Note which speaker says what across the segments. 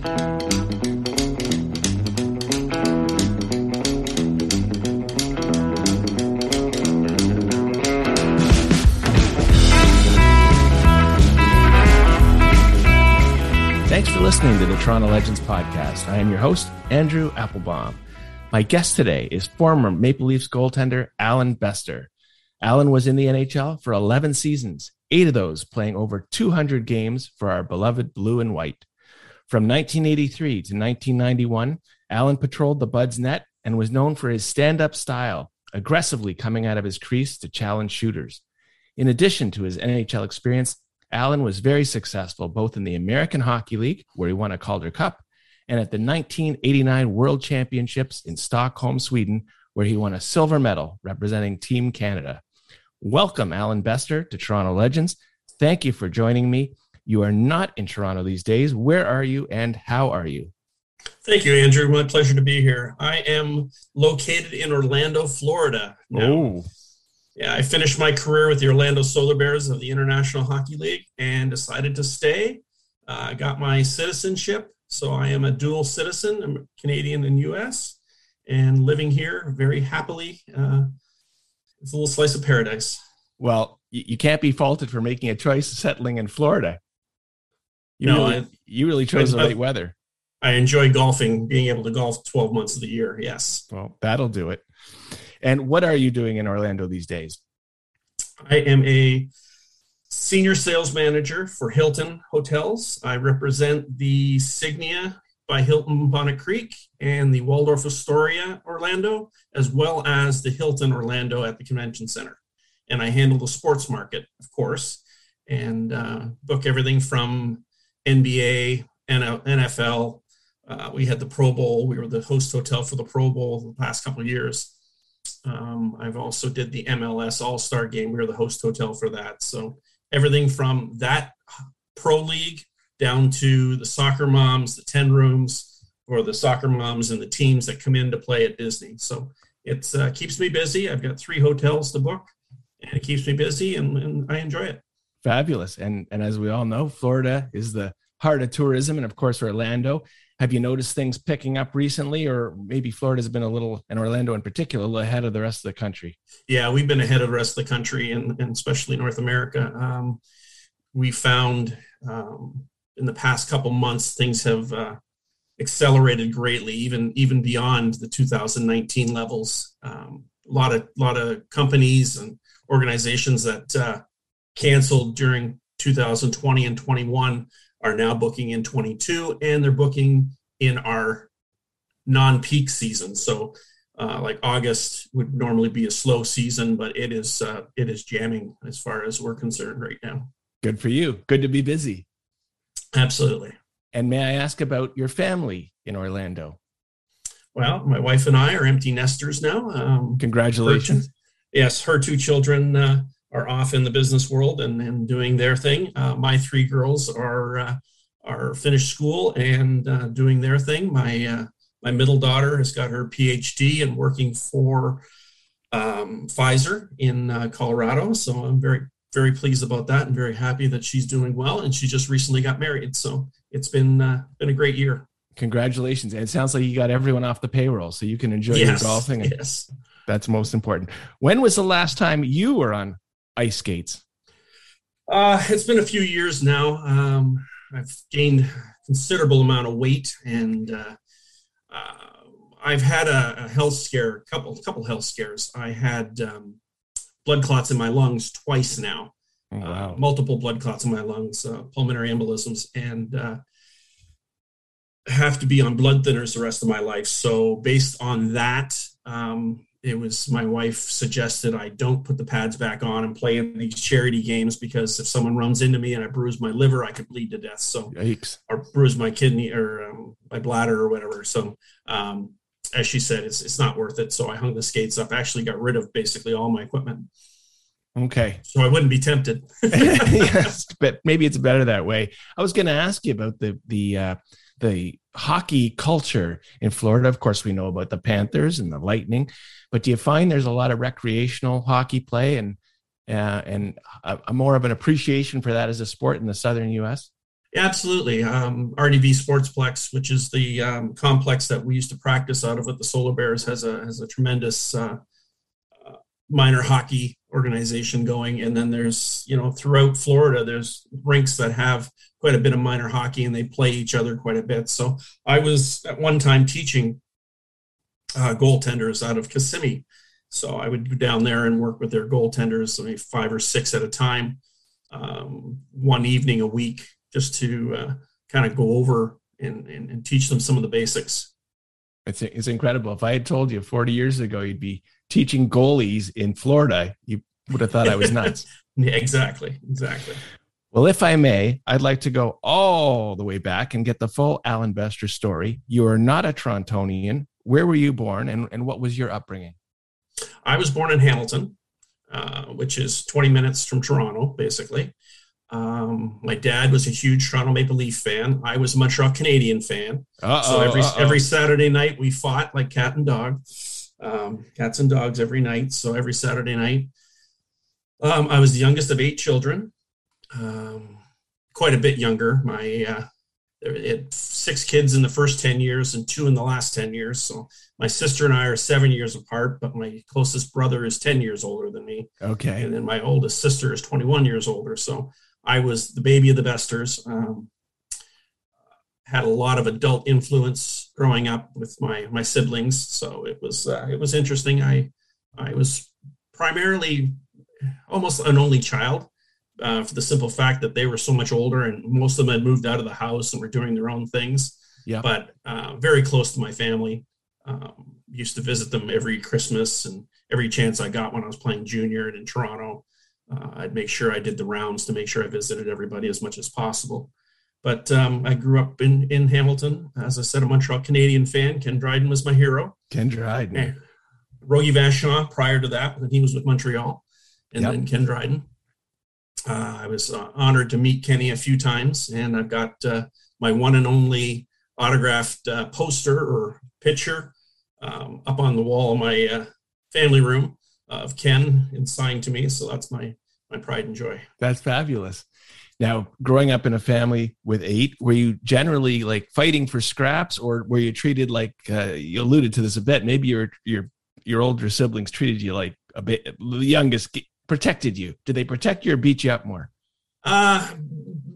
Speaker 1: Thanks for listening to the Toronto Legends podcast. I am your host, Andrew Applebaum. My guest today is former Maple Leafs goaltender Allan Bester. Allan was in the NHL for 11 seasons, eight of those playing over 200 games for our beloved blue and white. From 1983 to 1991, Allan patrolled the Buds net and was known for his stand up style, aggressively coming out of his crease to challenge shooters. In addition to his NHL experience, Allan was very successful both in the American Hockey League, where he won a Calder Cup, and at the 1989 World Championships in Stockholm, Sweden, where he won a silver medal representing Team Canada. Welcome, Allan Bester, to Toronto Legends. Thank you for joining me. You are not in Toronto these days. Where are you and how are you?
Speaker 2: Thank you, Andrew. My pleasure to be here. I am located in Orlando, Florida. Now.
Speaker 1: Oh,
Speaker 2: Yeah, I finished my career with the Orlando Solar Bears of the International Hockey League and decided to stay. Uh, I got my citizenship, so I am a dual citizen, I'm Canadian and U.S., and living here very happily. Uh, it's a little slice of paradise.
Speaker 1: well, you, you can't be faulted for making a choice settling in Florida. You,
Speaker 2: No,
Speaker 1: really,
Speaker 2: I-
Speaker 1: you really chose the
Speaker 2: I-
Speaker 1: weather.
Speaker 2: I enjoy golfing, being able to golf 12 months of the year. Yes.
Speaker 1: Well, that'll do it. And what are you doing in Orlando these days?
Speaker 2: I am a senior sales manager for Hilton Hotels. I represent the Signia by Hilton Bonnet Creek and the Waldorf Astoria Orlando, as well as the Hilton Orlando at the Convention Center. And I handle the sports market, of course, and uh, book everything from NBA, NFL. Uh, we had the Pro Bowl. We were the host hotel for the Pro Bowl the past couple years. Um, I've also did the MLS All Star Game. We were the host hotel for that. So everything from that pro league down to the soccer moms, the ten rooms, or the soccer moms and the teams that come in to play at Disney. So it uh, keeps me busy. I've got three hotels to book, and it keeps me busy, and, and I enjoy it.
Speaker 1: Fabulous. And and as we all know, Florida is the heart of tourism, and of course Orlando. Have you noticed things picking up recently, or maybe Florida's been a little, and Orlando in particular, a little ahead of the rest of the country?
Speaker 2: Yeah, we've been ahead of the rest of the country and, and especially North America. Um, we found um, in the past couple months things have uh, accelerated greatly, even even beyond the 2019 levels. Um, a lot of lot of companies and organizations that uh, canceled during 2020 and 21 are now booking in 22, and they're booking in our non-peak season. So uh, like August would normally be a slow season, but it is uh, it is jamming as far as we're concerned right now.
Speaker 1: Good for you. Good to be busy.
Speaker 2: Absolutely.
Speaker 1: And may I ask about your family in Orlando?
Speaker 2: Well, my wife and I are empty nesters now. Um,
Speaker 1: Congratulations.
Speaker 2: her yes, her two children uh, are off in the business world and, and doing their thing. Uh, my three girls are uh, are finished school and uh, doing their thing. My uh, my middle daughter has got her PhD and working for um, Pfizer in uh, Colorado. So I'm very very pleased about that and very happy that she's doing well. And she just recently got married. So it's been uh, been a great year.
Speaker 1: Congratulations. And it sounds like you got everyone off the payroll so you can enjoy
Speaker 2: yes,
Speaker 1: your golfing.
Speaker 2: Yes.
Speaker 1: That's most important. When was the last time you were on ice skates?
Speaker 2: Uh, it's been a few years now. Um, I've gained considerable amount of weight, and uh, uh, I've had a, a health scare, a couple, couple health scares. I had um, blood clots in my lungs twice now,
Speaker 1: Oh,
Speaker 2: uh, multiple blood clots in my lungs, uh, pulmonary embolisms, and uh, have to be on blood thinners the rest of my life. So, based on that, um, it was my wife suggested I don't put the pads back on and play in these charity games because if someone runs into me and I bruise my liver, I could bleed to death. So,
Speaker 1: Yikes.
Speaker 2: or bruise my kidney or um, my bladder or whatever. So, um, as she said, it's it's not worth it. So I hung the skates up. Actually, got rid of basically all my equipment,
Speaker 1: Okay.
Speaker 2: so I wouldn't be tempted.
Speaker 1: yes, but maybe it's better that way. I was going to ask you about the the uh, the hockey culture in Florida. Of course, we know about the Panthers and the Lightning, but do you find there's a lot of recreational hockey play and uh, and a, a more of an appreciation for that as a sport in the southern U.S.?
Speaker 2: absolutely. Um, RDV Sportsplex, which is the um, complex that we used to practice out of at the Solar Bears, has a has a tremendous uh, uh, minor hockey organization going. And then there's you know throughout Florida, there's rinks that have quite a bit of minor hockey, and they play each other quite a bit. So I was at one time teaching uh, goaltenders out of Kissimmee. So I would go down there and work with their goaltenders, maybe five or six at a time, um, one evening a week, just to uh, kind of go over and, and, and, teach them some of the basics.
Speaker 1: It's, it's incredible. If I had told you 40 years ago you'd be teaching goalies in Florida, you would have thought I was nuts.
Speaker 2: yeah, exactly. Exactly.
Speaker 1: Well, if I may, I'd like to go all the way back and get the full Allan Bester story. You are not a Torontonian. Where were you born and, and what was your upbringing?
Speaker 2: I was born in Hamilton, uh, which is 20 minutes from Toronto, basically. Um, my dad was a huge Toronto Maple Leaf fan. I was a Montreal Canadian fan. Uh-oh, so every uh-oh. every Saturday night we fought like cat and dog, um, cats and dogs every night. So every Saturday night, um, I was the youngest of eight children, um, quite a bit younger. My uh, it six kids in the first 10 years and two in the last 10 years. So my sister and I are seven years apart, but my closest brother is 10 years older than me.
Speaker 1: Okay.
Speaker 2: And then my oldest sister is 21 years older. So I was the baby of the Besters. Um, had a lot of adult influence growing up with my my siblings, so it was uh, it was interesting. I I was primarily almost an only child, uh, for the simple fact that they were so much older and most of them had moved out of the house and were doing their own things.
Speaker 1: Yeah.
Speaker 2: But uh, very close to my family. Um, used to visit them every Christmas and every chance I got when I was playing junior and in Toronto. Uh, I'd make sure I did the rounds to make sure I visited everybody as much as possible. But um, I grew up in, in Hamilton. As I said, a Montreal Canadian fan. Ken Dryden was my hero.
Speaker 1: Ken Dryden. And
Speaker 2: Rogie Vachon prior to that, when he was with Montreal. And yep. then Ken Dryden. Uh, I was uh, honored to meet Kenny a few times, and I've got uh, my one and only autographed poster or picture um, up on the wall of my family room of Ken and signed to me. So that's my my pride and joy.
Speaker 1: That's fabulous. Now, growing up in a family with eight, were you generally like fighting for scraps, or were you treated like uh, you alluded to this a bit? Maybe your your your older siblings treated you like a bit the youngest protected you? Did they protect you or beat you up more?
Speaker 2: Uh, a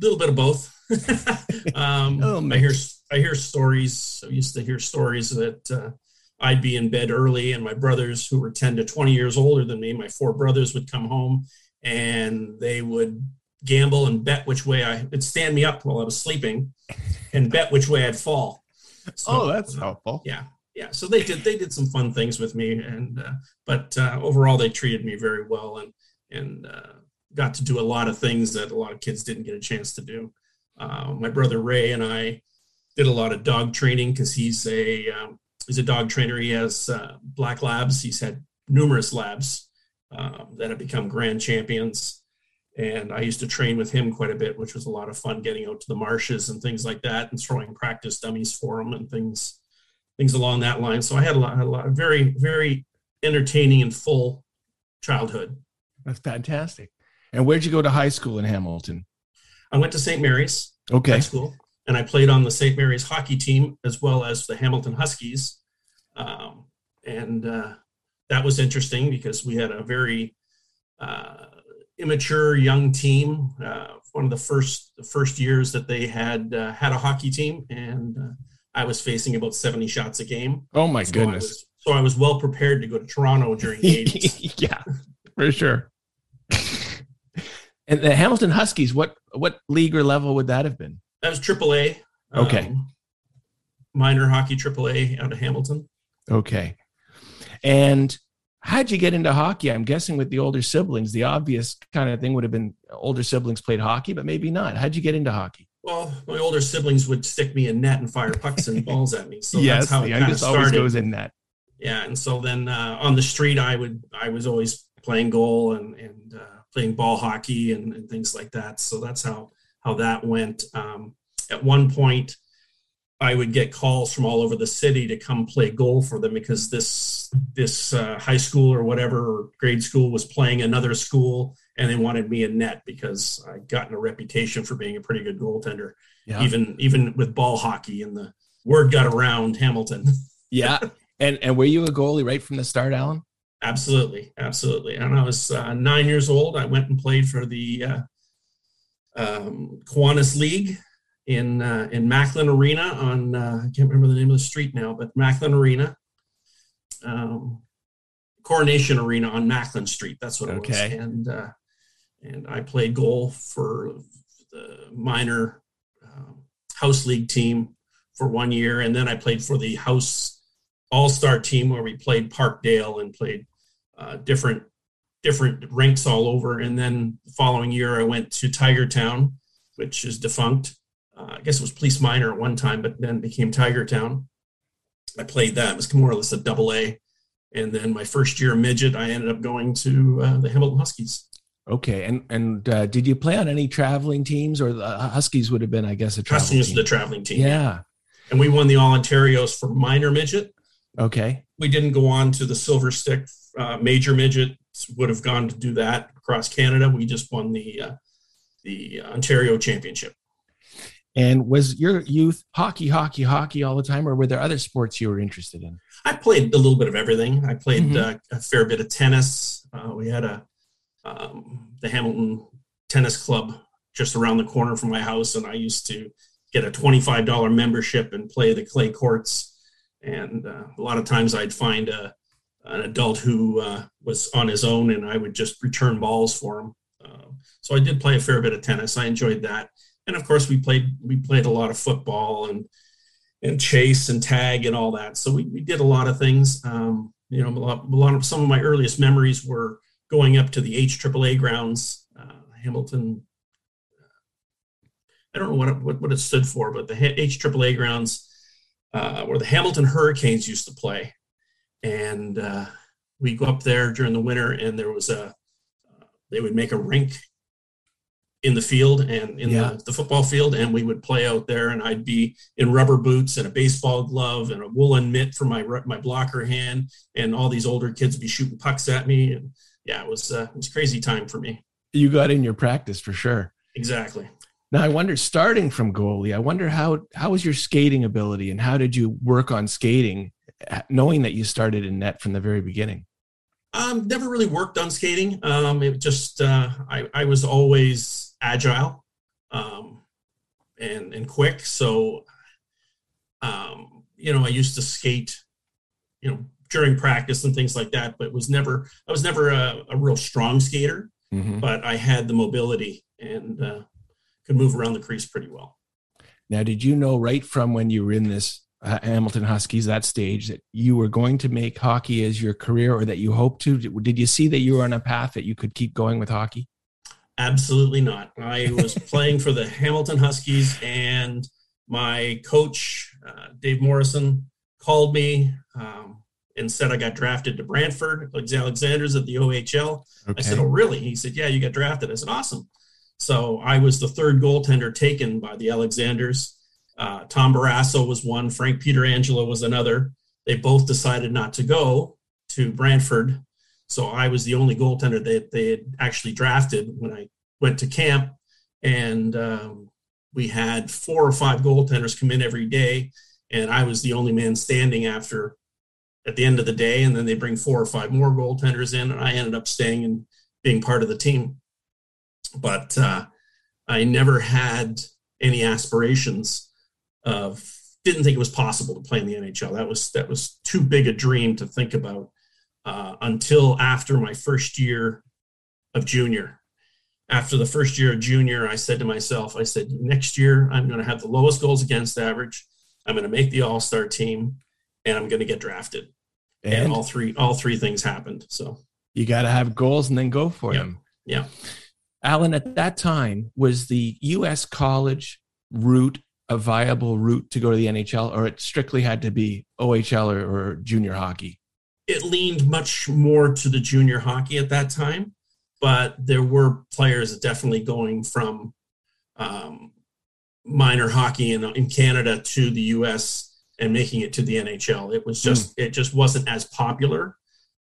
Speaker 2: little bit of both. um, oh, I hear I hear stories. I used to hear stories that uh, I'd be in bed early, and my brothers, who were ten to twenty years older than me, my four brothers would come home, and they would gamble and bet which way I would stand me up while I was sleeping, and bet which way I'd fall.
Speaker 1: So, oh, that's helpful.
Speaker 2: Yeah, yeah. So they did they did some fun things with me, and uh, but uh, overall they treated me very well, and and uh, got to do a lot of things that a lot of kids didn't get a chance to do. Uh, my brother Ray and I did a lot of dog training because he's a um, he's a dog trainer. He has uh, black labs. He's had numerous labs um, that have become grand champions. And I used to train with him quite a bit, which was a lot of fun getting out to the marshes and things like that and throwing practice dummies for him and things things along that line. So I had a lot, had a lot very, very entertaining and full childhood.
Speaker 1: That's fantastic. And where'd you go to high school in Hamilton?
Speaker 2: I went to St. Mary's
Speaker 1: okay.
Speaker 2: High School, and I played on the St. Mary's hockey team as well as the Hamilton Huskies. Um, and uh, that was interesting because we had a very uh, immature young team. Uh, one of the first the first years that they had uh, had a hockey team, and uh, I was facing about seventy shots a game.
Speaker 1: Oh my so goodness!
Speaker 2: I was, so I was well prepared to go to Toronto during the 80s.
Speaker 1: yeah, for sure. And the Hamilton Huskies, what what league or level would that have been?
Speaker 2: That was AAA.
Speaker 1: Okay. Um,
Speaker 2: minor hockey AAA out of Hamilton.
Speaker 1: Okay. And how'd you get into hockey? I'm guessing with the older siblings, the obvious kind of thing would have been older siblings played hockey, but maybe not. How'd you get into hockey?
Speaker 2: Well, my older siblings would stick me in net and fire pucks and balls at me. So
Speaker 1: yes,
Speaker 2: that's how
Speaker 1: it kind of started. always goes in net.
Speaker 2: Yeah, and so then uh, on the street, I would I was always playing goal and and uh, playing ball hockey and, and, things like that. So that's how how that went. Um, at one point, I would get calls from all over the city to come play goal for them because this this uh, high school or whatever or grade school was playing another school and they wanted me in net because I'd gotten a reputation for being a pretty good goaltender,
Speaker 1: Yeah.
Speaker 2: even even with ball hockey, and the word got around Hamilton.
Speaker 1: Yeah. And and were you a goalie right from the start, Allan?
Speaker 2: Absolutely, absolutely. And I was uh, nine years old. I went and played for the uh, um, Kiwanis League in uh, in Macklin Arena on uh, I can't remember the name of the street now, but Macklin Arena, um, Coronation Arena on Macklin Street. That's what it
Speaker 1: Okay.
Speaker 2: was. And uh, and I played goal for the minor um, house league team for one year, and then I played for the house all star team where we played Parkdale and played uh, different different rinks all over. And then the following year, I went to Tiger Town, which is defunct. Uh, I guess it was Police Minor at one time, but then became Tiger Town. I played that. It was more or less a double A. And then my first year midget, I ended up going to uh, the Hamilton Huskies.
Speaker 1: Okay. And and uh, did you play on any traveling teams, or the Huskies would have been, I guess, a traveling
Speaker 2: Huskies
Speaker 1: team?
Speaker 2: the traveling team.
Speaker 1: yeah.
Speaker 2: And we won the All Ontario's for minor midget.
Speaker 1: Okay.
Speaker 2: We didn't go on to the silver stick uh, major midget would have gone to do that across canada. We just won the uh, the ontario championship.
Speaker 1: And was your youth hockey, hockey, hockey all the time, or were there other sports you were interested in?
Speaker 2: i played a little bit of everything. I played
Speaker 1: Mhm.
Speaker 2: uh, a fair bit of tennis. Uh, we had a um, the hamilton tennis club just around the corner from my house and i used to get a $25 membership and play the clay courts and uh, a lot of times i'd find a, an adult who uh, was on his own and i would just return balls for him. Uh, so i did play a fair bit of tennis. I enjoyed that. And of course we played we played a lot of football and and chase and tag and all that. So we, we did a lot of things. Um, you know a lot, a lot of some of my earliest memories were going up to the HAAA grounds uh, hamilton i don't know what it, what, what it stood for but the HAAA grounds uh, where the hamilton hurricanes used to play and uh, we go up there during the winter and there was a they would make a rink in the field and in
Speaker 1: Yeah.
Speaker 2: the, the football field and we would play out there and i'd be in rubber boots and a baseball glove and a woolen mitt for my my blocker hand and all these older kids would be shooting pucks at me and yeah it was uh, it was crazy time for me
Speaker 1: You got in your practice for sure.
Speaker 2: exactly
Speaker 1: Now I wonder, starting from goalie, I wonder how how was your skating ability, and how did you work on skating, uh, knowing that you started in net from the very beginning?
Speaker 2: Um, never really worked on skating. Um, it just uh, I, I was always agile um, and and quick. So, um, you know, I used to skate, you know, during practice and things like that. But was never I was never a, a real strong skater.
Speaker 1: Mhm.
Speaker 2: But I had the mobility and uh, could move around the crease pretty well.
Speaker 1: Now, did you know right from when you were in this uh, Hamilton Huskies that stage that you were going to make hockey as your career, or that you hoped to? Did you see that you were on a path that you could keep going with hockey?
Speaker 2: Absolutely not. I was playing for the Hamilton Huskies, and my coach, uh, Dave Morrison, called me um, and said I got drafted to Brantford, Alexanders at the OHL. I said, Oh, really? He said, Yeah, you got drafted. I said, Awesome. So I was the third goaltender taken by the Alexanders. Uh, Tom Barrasso was one, Frank Pietrangelo was another. They both decided not to go to Brantford. So I was the only goaltender that they had actually drafted when I went to camp. And um, we had four or five goaltenders come in every day. And I was the only man standing after at the end of the day. And then they bring four or five more goaltenders in. And I ended up staying and being part of the team. But uh, I never had any aspirations of didn't think it was possible to play in the NHL. That was that was too big a dream to think about uh, until after my first year of junior. After the first year of junior, I said to myself, I said, next year I'm going to have the lowest goals against average. I'm going to make the All Star team, and I'm going to get drafted. And,
Speaker 1: And
Speaker 2: all three all three things happened. So
Speaker 1: you got to have goals and then go for
Speaker 2: Yeah.
Speaker 1: them.
Speaker 2: yeah,
Speaker 1: Allan, at that time, was the U.S. college route a viable route to go to the NHL, or it strictly had to be OHL or, or junior hockey?
Speaker 2: it leaned much more to the junior hockey at that time, but there were players definitely going from um, minor hockey in, in Canada to the U.S. and making it to the NHL. It was just it just wasn't as popular.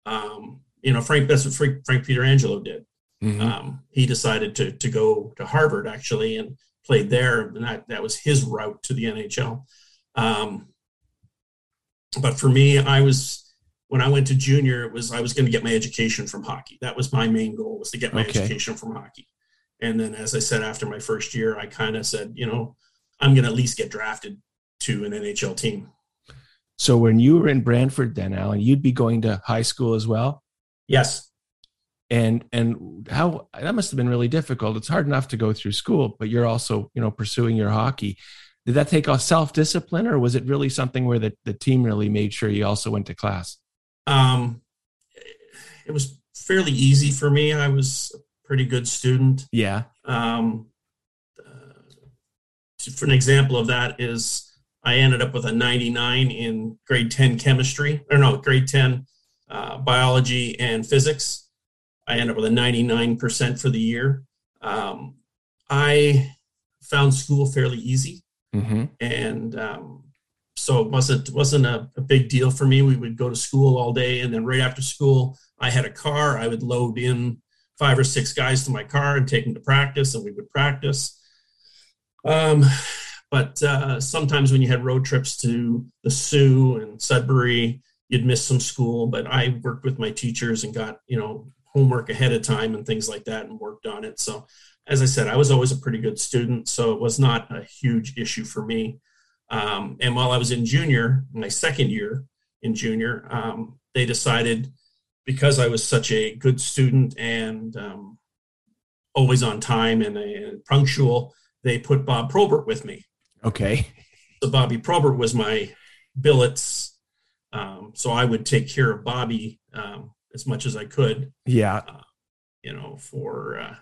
Speaker 2: Um, you know, Frank that's what Frank, Frank Pietrangelo did. Mm-hmm. Um, he decided to to go to Harvard actually and played there, and that that was his route to the NHL. Um, but for me, I was when I went to junior, it was I was going to get my education from hockey. That was my main goal was to get my okay. education from hockey. And then, as I said, after my first year, I kind of said, you know, I'm going to at least get drafted to an NHL team.
Speaker 1: So when you were in Brantford, then Allan, you'd be going to high school as well.
Speaker 2: Yes.
Speaker 1: And and how that must have been really difficult. It's hard enough to go through school, but you're also you know pursuing your hockey. Did that take off self discipline, or was it really something where the, the team really made sure you also went to class?
Speaker 2: Um, it was fairly easy for me. I was a pretty good student.
Speaker 1: Yeah.
Speaker 2: Um, uh, for an example of that is I ended up with a 99 in grade 10 chemistry, or no, grade 10 uh, biology and physics. I ended up with a 99% for the year. Um, I found school fairly easy. Mm-hmm. And um, so it wasn't wasn't a, a, big deal for me. We would go to school all day, and then right after school, I had a car. I would load in five or six guys to my car and take them to practice, and we would practice. Um, but uh, sometimes when you had road trips to the Soo and Sudbury, you'd miss some school. But I worked with my teachers and got you know homework ahead of time and things like that, and worked on it. So as I said, I was always a pretty good student, so it was not a huge issue for me. Um, and while I was in junior, my second year in junior, um, they decided because I was such a good student and um, always on time and, and, punctual, they put Bob Probert with me.
Speaker 1: Okay.
Speaker 2: So Bobby Probert was my billets. Um, so I would take care of Bobby um, as much as I could.
Speaker 1: Yeah. Uh,
Speaker 2: you know, for uh,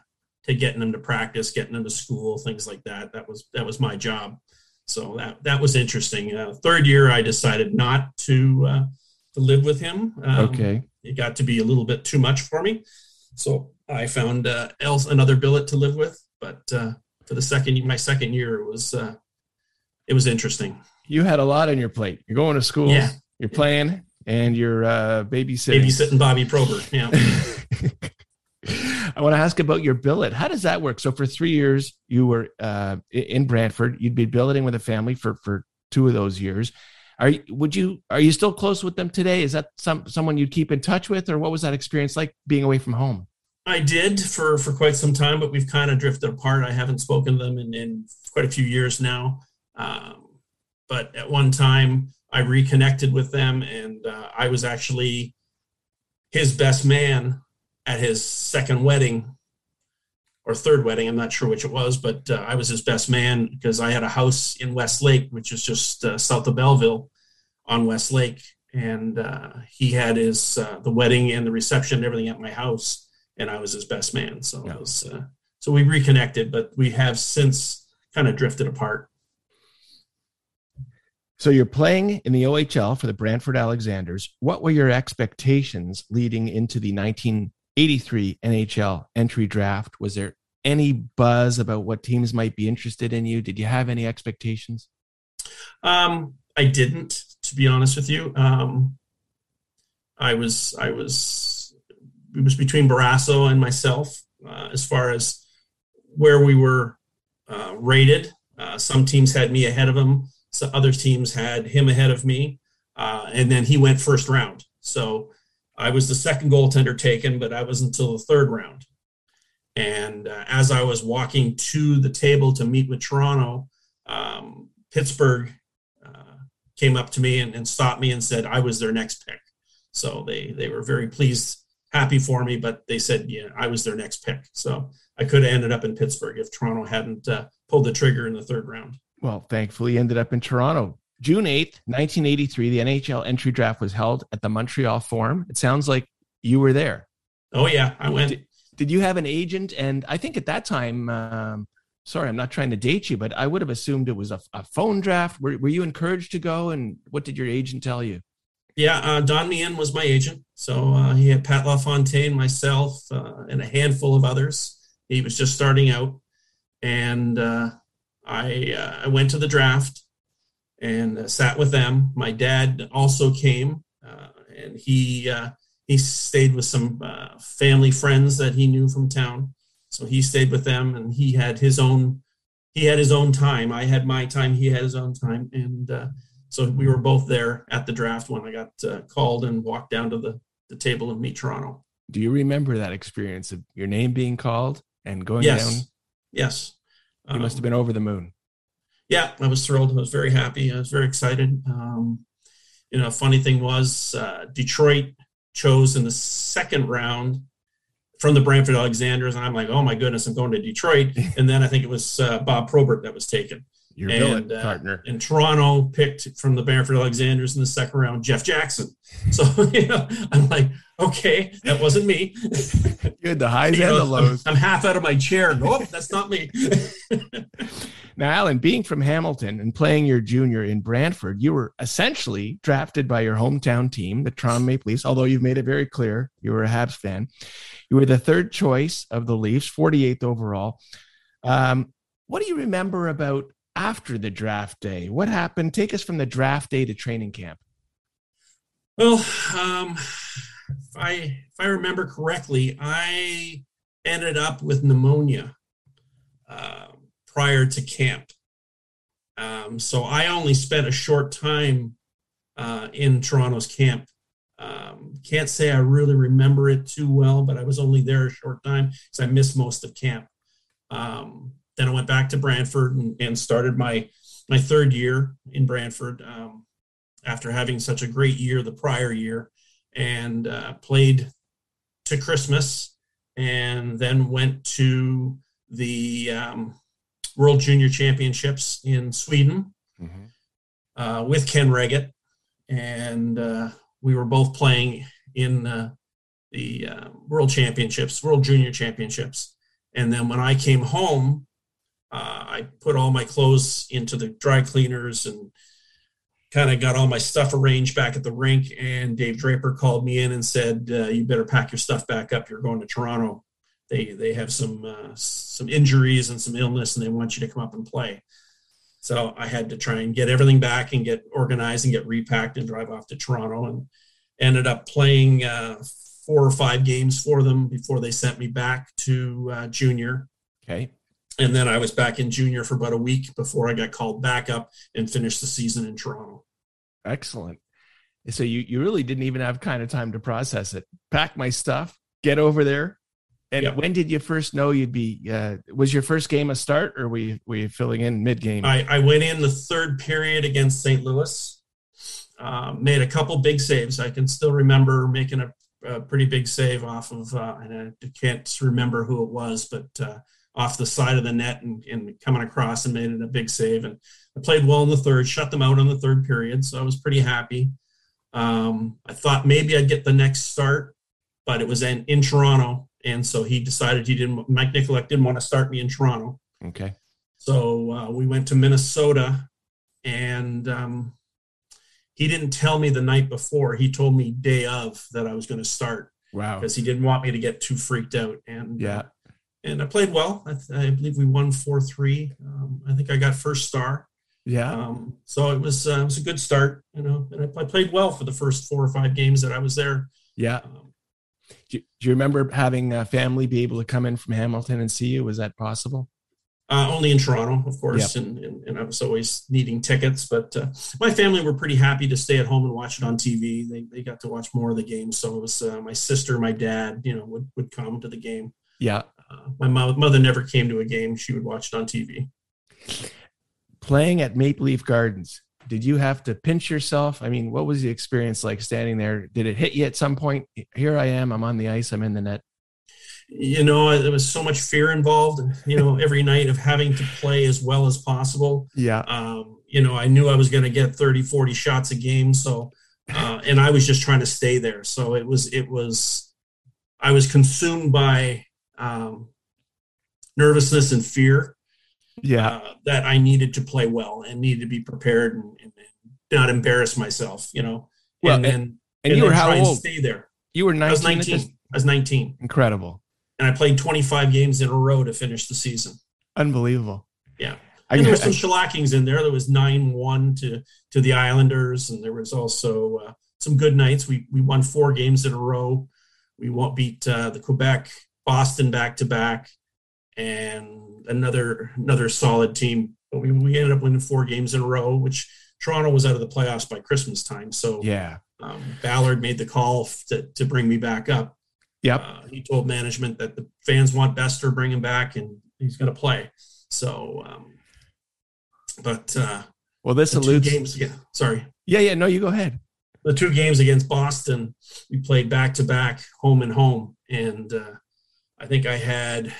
Speaker 2: to getting them to practice, getting them to school, things like that. That was that was my job. So that that was interesting. Uh, third year, I decided not to uh, to live with him.
Speaker 1: Um, okay,
Speaker 2: it got to be a little bit too much for me, so I found uh, else another billet to live with. But uh, for the second my second year, it was uh, it was interesting.
Speaker 1: You had a lot on your plate. You're going to school.
Speaker 2: Yeah.
Speaker 1: You're playing, and you're uh, babysitting.
Speaker 2: Babysitting Bobby Probert. Yeah.
Speaker 1: I want to ask about your billet. How does that work? So for three years, you were uh, in Brantford. You'd be billeting with a family for for two of those years. Are you, would you are you still close with them today? Is that some someone you'd keep in touch with, or what was that experience like being away from home?
Speaker 2: I did for for quite some time, but we've kind of drifted apart. I haven't spoken to them in, in quite a few years now. Um, but at one time, I reconnected with them, and uh, I was actually his best man at his second wedding or third wedding. I'm not sure which it was, but uh, I was his best man because I had a house in Westlake, which is just uh, south of Belleville on Westlake. And uh, he had his uh, the wedding and the reception and everything at my house, and I was his best man. So yeah. was, uh, so we reconnected, but we have since kind of drifted apart.
Speaker 1: So you're playing in the OHL for the Brantford Alexanders. What were your expectations leading into the 1983 NHL entry draft. Was there any buzz about what teams might be interested in you? Did you have any expectations?
Speaker 2: Um, I didn't, to be honest with you. Um, I was, I was, it was between Barrasso and myself uh, as far as where we were uh, rated. Uh, some teams had me ahead of him. So other teams had him ahead of me. Uh, and then he went first round. So I was the second goaltender taken, but I was until the third round. And uh, as I was walking to the table to meet with Toronto, um, Pittsburgh uh, came up to me and, and, stopped me and said I was their next pick. So they they were very pleased, happy for me, but they said yeah I was their next pick. So I could have ended up in Pittsburgh if Toronto hadn't uh, pulled the trigger in the third round.
Speaker 1: Well, thankfully, ended up in Toronto. June 8th, 1983, the NHL entry draft was held at the Montreal Forum. It sounds like you were there.
Speaker 2: Oh, yeah, I went.
Speaker 1: Did, did you have an agent? And I think at that time, um, sorry, I'm not trying to date you, but I would have assumed it was a, a phone draft. Were, were you encouraged to go? And what did your agent tell you?
Speaker 2: Yeah, uh, Don Meehan was my agent. So uh, he had Pat LaFontaine, myself, uh, and a handful of others. He was just starting out. And uh, I, uh, I went to the draft and uh, sat with them. My dad also came, uh, and he uh, he stayed with some uh, family friends that he knew from town. So he stayed with them, and he had his own he had his own time. I had my time. He had his own time, and uh, so we were both there at the draft when I got uh, called and walked down to the the table and meet Toronto.
Speaker 1: Do you remember that experience of your name being called and going
Speaker 2: yes.
Speaker 1: down?
Speaker 2: Yes.
Speaker 1: You um, must have been over the moon.
Speaker 2: Yeah, I was thrilled. I was very happy. I was very excited. Um, you know, funny thing was uh, Detroit chose in the second round from the Brantford Alexanders, and I'm like, oh my goodness, I'm going to Detroit. and then I think it was uh, Bob Probert that was taken.
Speaker 1: Your and, uh, partner.
Speaker 2: And Toronto picked from the Brantford Alexanders in the second round, Jeff Jackson. So you know, I'm like, okay, that wasn't me.
Speaker 1: Good, the highs you and know, the lows.
Speaker 2: I'm, I'm, half out of my chair. Nope, that's not me.
Speaker 1: now, Allan, being from Hamilton and playing your junior in Brantford, you were essentially drafted by your hometown team, the Toronto Maple Leafs. Although you've made it very clear you were a Habs fan, you were the third choice of the Leafs, 48th overall. Um, what do you remember about after the draft day? What happened? Take us from the draft day to training camp.
Speaker 2: Well, um, if I if I remember correctly, I ended up with pneumonia uh, prior to camp. Um, so I only spent a short time uh, in Toronto's camp. Um, can't say I really remember it too well, but I was only there a short time because I missed most of camp. Um, then I went back to Brantford and, and started my my third year in Brantford um, after having such a great year the prior year, and uh, played to Christmas, and then went to the um, World Junior Championships in Sweden mm-hmm. uh, with Ken Wregget, and uh, we were both playing in uh, the uh, World Championships, World Junior Championships. And then when I came home uh, I put all my clothes into the dry cleaners and kind of got all my stuff arranged back at the rink. And Dave Draper called me in and said, uh, "You better pack your stuff back up. You're going to Toronto. They they have some uh, some injuries and some illness, and they want you to come up and play." So I had to try and get everything back and get organized and get repacked and drive off to Toronto and ended up playing uh, four or five games for them before they sent me back to uh, junior.
Speaker 1: Okay
Speaker 2: and then I was back in junior for about a week before I got called back up and finished the season in Toronto.
Speaker 1: Excellent. So you you really didn't even have kind of time to process it. Pack my stuff, get over there. And yep. when did you first know you'd be? Uh, was your first game a start, or were you, were you filling in mid game?
Speaker 2: I, I went in the third period against St. Louis. Uh, made a couple big saves. I can still remember making a, a pretty big save off of, uh, and I can't remember who it was, but uh, off the side of the net and, and coming across and made it a big save. And I played well in the third, shut them out on the third period. So I was pretty happy. Um, I thought maybe I'd get the next start, but it was in, in Toronto. And so he decided he didn't, Mike Nykoluk didn't want to start me in Toronto.
Speaker 1: Okay.
Speaker 2: So uh, we went to Minnesota and um, he didn't tell me the night before. He told me day of that I was going to start.
Speaker 1: Wow.
Speaker 2: Because he didn't want me to get too freaked out. And
Speaker 1: yeah. Uh,
Speaker 2: and I played well. I, I believe we won four three. Um, I think I got first star.
Speaker 1: Yeah.
Speaker 2: Um, so it was uh, it was a good start, you know, and I, I, played well for the first four or five games that I was there.
Speaker 1: Yeah. Um, do, you, do, you remember having a family be able to come in from Hamilton and see you? Was that possible?
Speaker 2: Uh, only in Toronto, of course, yep. and, and, and, I was always needing tickets. But uh, my family were pretty happy to stay at home and watch it on TV. They, they got to watch more of the game. So it was uh, my sister, my dad, you know, would, would come to the game.
Speaker 1: Yeah.
Speaker 2: Uh, my mother never came to a game. She would watch it on TV.
Speaker 1: Playing at Maple Leaf Gardens, did you have to pinch yourself? I mean, what was the experience like standing there? Did it hit you at some point? Here I am. I'm on the ice. I'm in the net.
Speaker 2: You know, there was so much fear involved. You know, every night of having to play as well as possible.
Speaker 1: Yeah.
Speaker 2: Um, you know, I knew I was going to get 30, 40 shots a game. So, uh, and I was just trying to stay there. So it was, it was, I was consumed by um, nervousness and fear.
Speaker 1: Yeah,
Speaker 2: uh, that I needed to play well and needed to be prepared and, and not embarrass myself. You know,
Speaker 1: well, and, and, and, and you were how old?
Speaker 2: Stay there.
Speaker 1: You were 19. I
Speaker 2: was 19. I was 19.
Speaker 1: Incredible.
Speaker 2: And I played 25 games in a row to finish the season.
Speaker 1: Unbelievable.
Speaker 2: Yeah. And there was some shellackings in there. There was nine one to to the Islanders, and there was also uh, some good nights. We we won four games in a row. We won't beat uh, the Quebec, Boston back to back, and another another solid team. But we we ended up winning four games in a row, which Toronto was out of the playoffs by Christmas time. So
Speaker 1: yeah,
Speaker 2: um, Ballard made the call to to bring me back up.
Speaker 1: Yep.
Speaker 2: Uh, he told management that the fans want Bester, bring him back, and he's going to play. So, um, but uh,
Speaker 1: well, this alludes.
Speaker 2: Games again. Sorry.
Speaker 1: Yeah, yeah. No, you go ahead.
Speaker 2: The two games against Boston, we played back to back, home and home, and uh, I think I had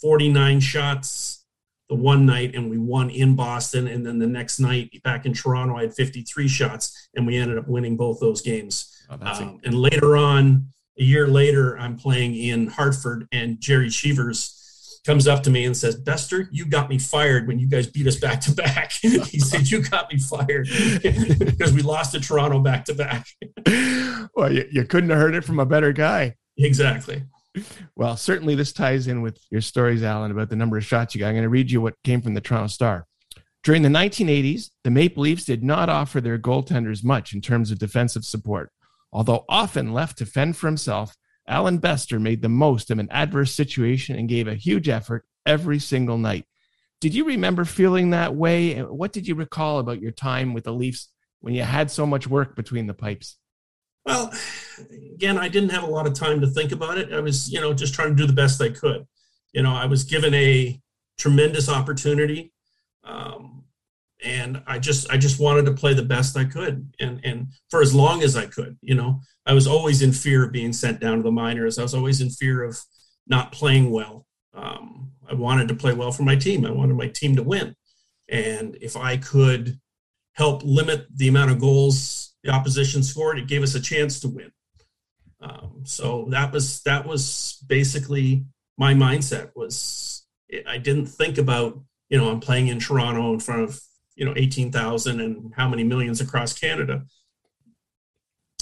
Speaker 2: 49 shots the one night, and we won in Boston, and then the next night back in Toronto, I had 53 shots, and we ended up winning both those games. Oh, um, and later on, a year later, I'm playing in Hartford, and Gerry Cheevers comes up to me and says, Bester, you got me fired when you guys beat us back to back. he said, You got me fired because we lost to Toronto back to back.
Speaker 1: well, you, you couldn't have heard it from a better guy.
Speaker 2: Exactly.
Speaker 1: Well, certainly this ties in with your stories, Allan, about the number of shots you got. I'm going to read you what came from the Toronto Star. During the 1980s, the Maple Leafs did not offer their goaltenders much in terms of defensive support. Although often left to fend for himself, Allan Bester made the most of an adverse situation and gave a huge effort every single night. Did you remember feeling that way? What did you recall about your time with the Leafs when you had so much work between the pipes?
Speaker 2: Well, again, I didn't have a lot of time to think about it. I was, you know, just trying to do the best I could. You know, I was given a tremendous opportunity. Um, and I just I just wanted to play the best I could and and for as long as I could. You know, I was always in fear of being sent down to the minors. I was always in fear of not playing well. Um, I wanted to play well for my team. I wanted my team to win, and if I could help limit the amount of goals the opposition scored, it gave us a chance to win. Um, so that was that was basically my mindset. Was I didn't think about you know I'm playing in Toronto in front of you know 18,000 and how many millions across Canada.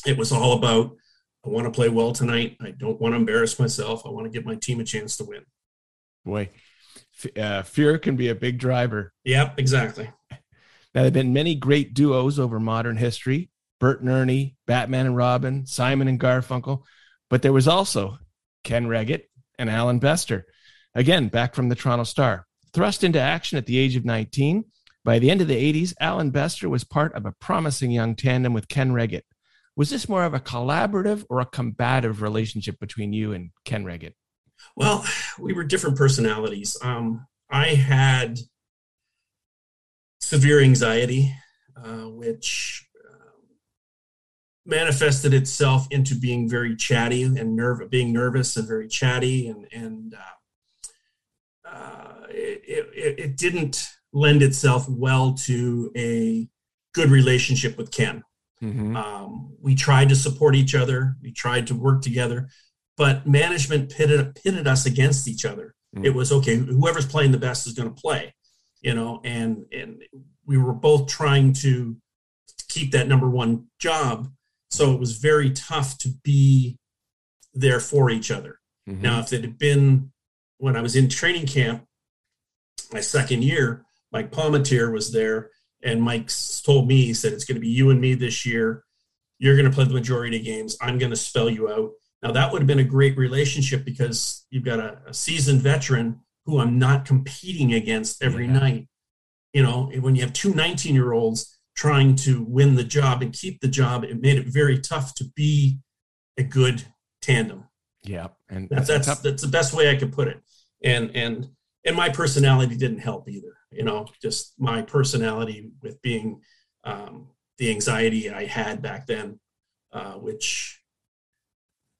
Speaker 2: It was all about I want to play well tonight. I don't want to embarrass myself. I want to give my team a chance to win.
Speaker 1: Boy, uh, fear can be a big driver.
Speaker 2: Yep, exactly.
Speaker 1: Now, there have been many great duos over modern history Bert and Ernie, Batman and Robin, Simon and Garfunkel, but there was also Ken Wregget and Allan Bester. Again, back from the Toronto Star. Thrust into action at the age of 19, by the end of the 80s, Allan Bester was part of a promising young tandem with Ken Wregget. Was this more of a collaborative or a combative relationship between you and Ken Wregget?
Speaker 2: Well, we were different personalities. Um, I had severe anxiety, uh, which manifested itself into being very chatty and nerve, being nervous and very chatty, and and uh, uh it, it, it didn't lend itself well to a good relationship with Ken. Mm-hmm. Um, we tried to support each other, we tried to work together, but management pitted, pitted us against each other. Mm-hmm. It was okay, whoever's playing the best is going to play, you know, and and we were both trying to keep that number one job. So it was very tough to be there for each other. Mm-hmm. Now, if it had been when I was in training camp, my second year, Mike Palmateer was there, and Mike told me, he said, it's going to be you and me this year. You're going to play the majority of games. I'm going to spell you out. Now, that would have been a great relationship because you've got a, a seasoned veteran who I'm not competing against every yeah. night. You know, when you have two 19 year olds trying to win the job and keep the job, it made it very tough to be a good tandem.
Speaker 1: Yeah. And
Speaker 2: that's, that's, that's the best way I could put it. And, and, and my personality didn't help either you know just my personality with being um, the anxiety i had back then uh, which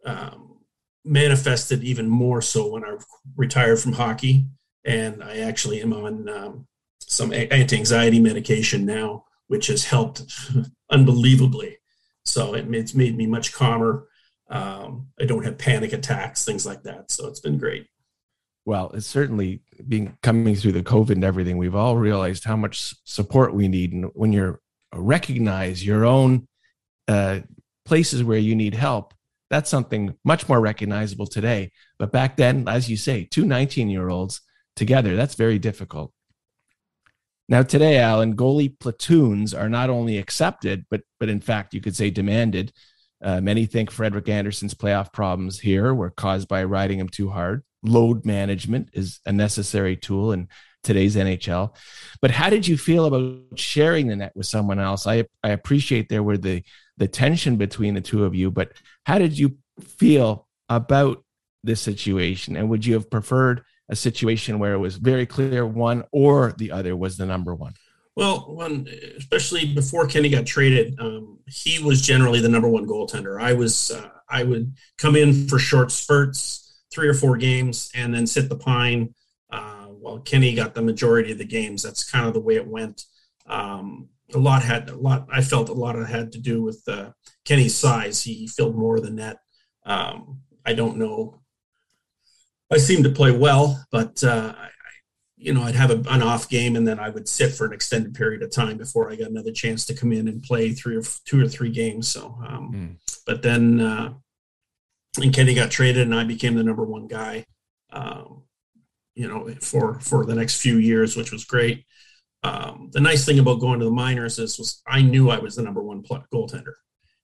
Speaker 2: um, manifested even more so when i retired from hockey and i actually am on um, some anti-anxiety medication now which has helped unbelievably so it, it's made me much calmer um, i don't have panic attacks things like that so it's been great
Speaker 1: well, it's certainly being coming through the COVID and everything. We've all realized how much support we need, and when you're uh, recognize your own uh, places where you need help, that's something much more recognizable today. But back then, as you say, two 19 year olds together, that's very difficult. Now, today, Allan, goalie platoons are not only accepted, but but in fact, you could say demanded. Uh, many think Frederik Andersen's playoff problems here were caused by riding him too hard. Load management is a necessary tool in today's NHL. But how did you feel about sharing the net with someone else? I I appreciate there were the the tension between the two of you, but how did you feel about this situation? And would you have preferred a situation where it was very clear one or the other was the number one?
Speaker 2: Well, when especially before Kenny got traded, um, he was generally the number one goaltender. I was uh, I would come in for short spurts, three or four games, and then sit the pine. Uh, while Kenny got the majority of the games. That's kind of the way it went. Um, a lot had a lot. I felt a lot had to do with uh, Kenny's size. He filled more of the net. Um, I don't know I seemed to play well, but uh, I, you know, I'd have a, an off game and then I would sit for an extended period of time before I got another chance to come in and play three or two or three games. So, um, mm. but then, uh, and Kenny got traded and I became the number one guy, um, you know, for, for the next few years, which was great. Um, the nice thing about going to the minors is was I knew I was the number one goaltender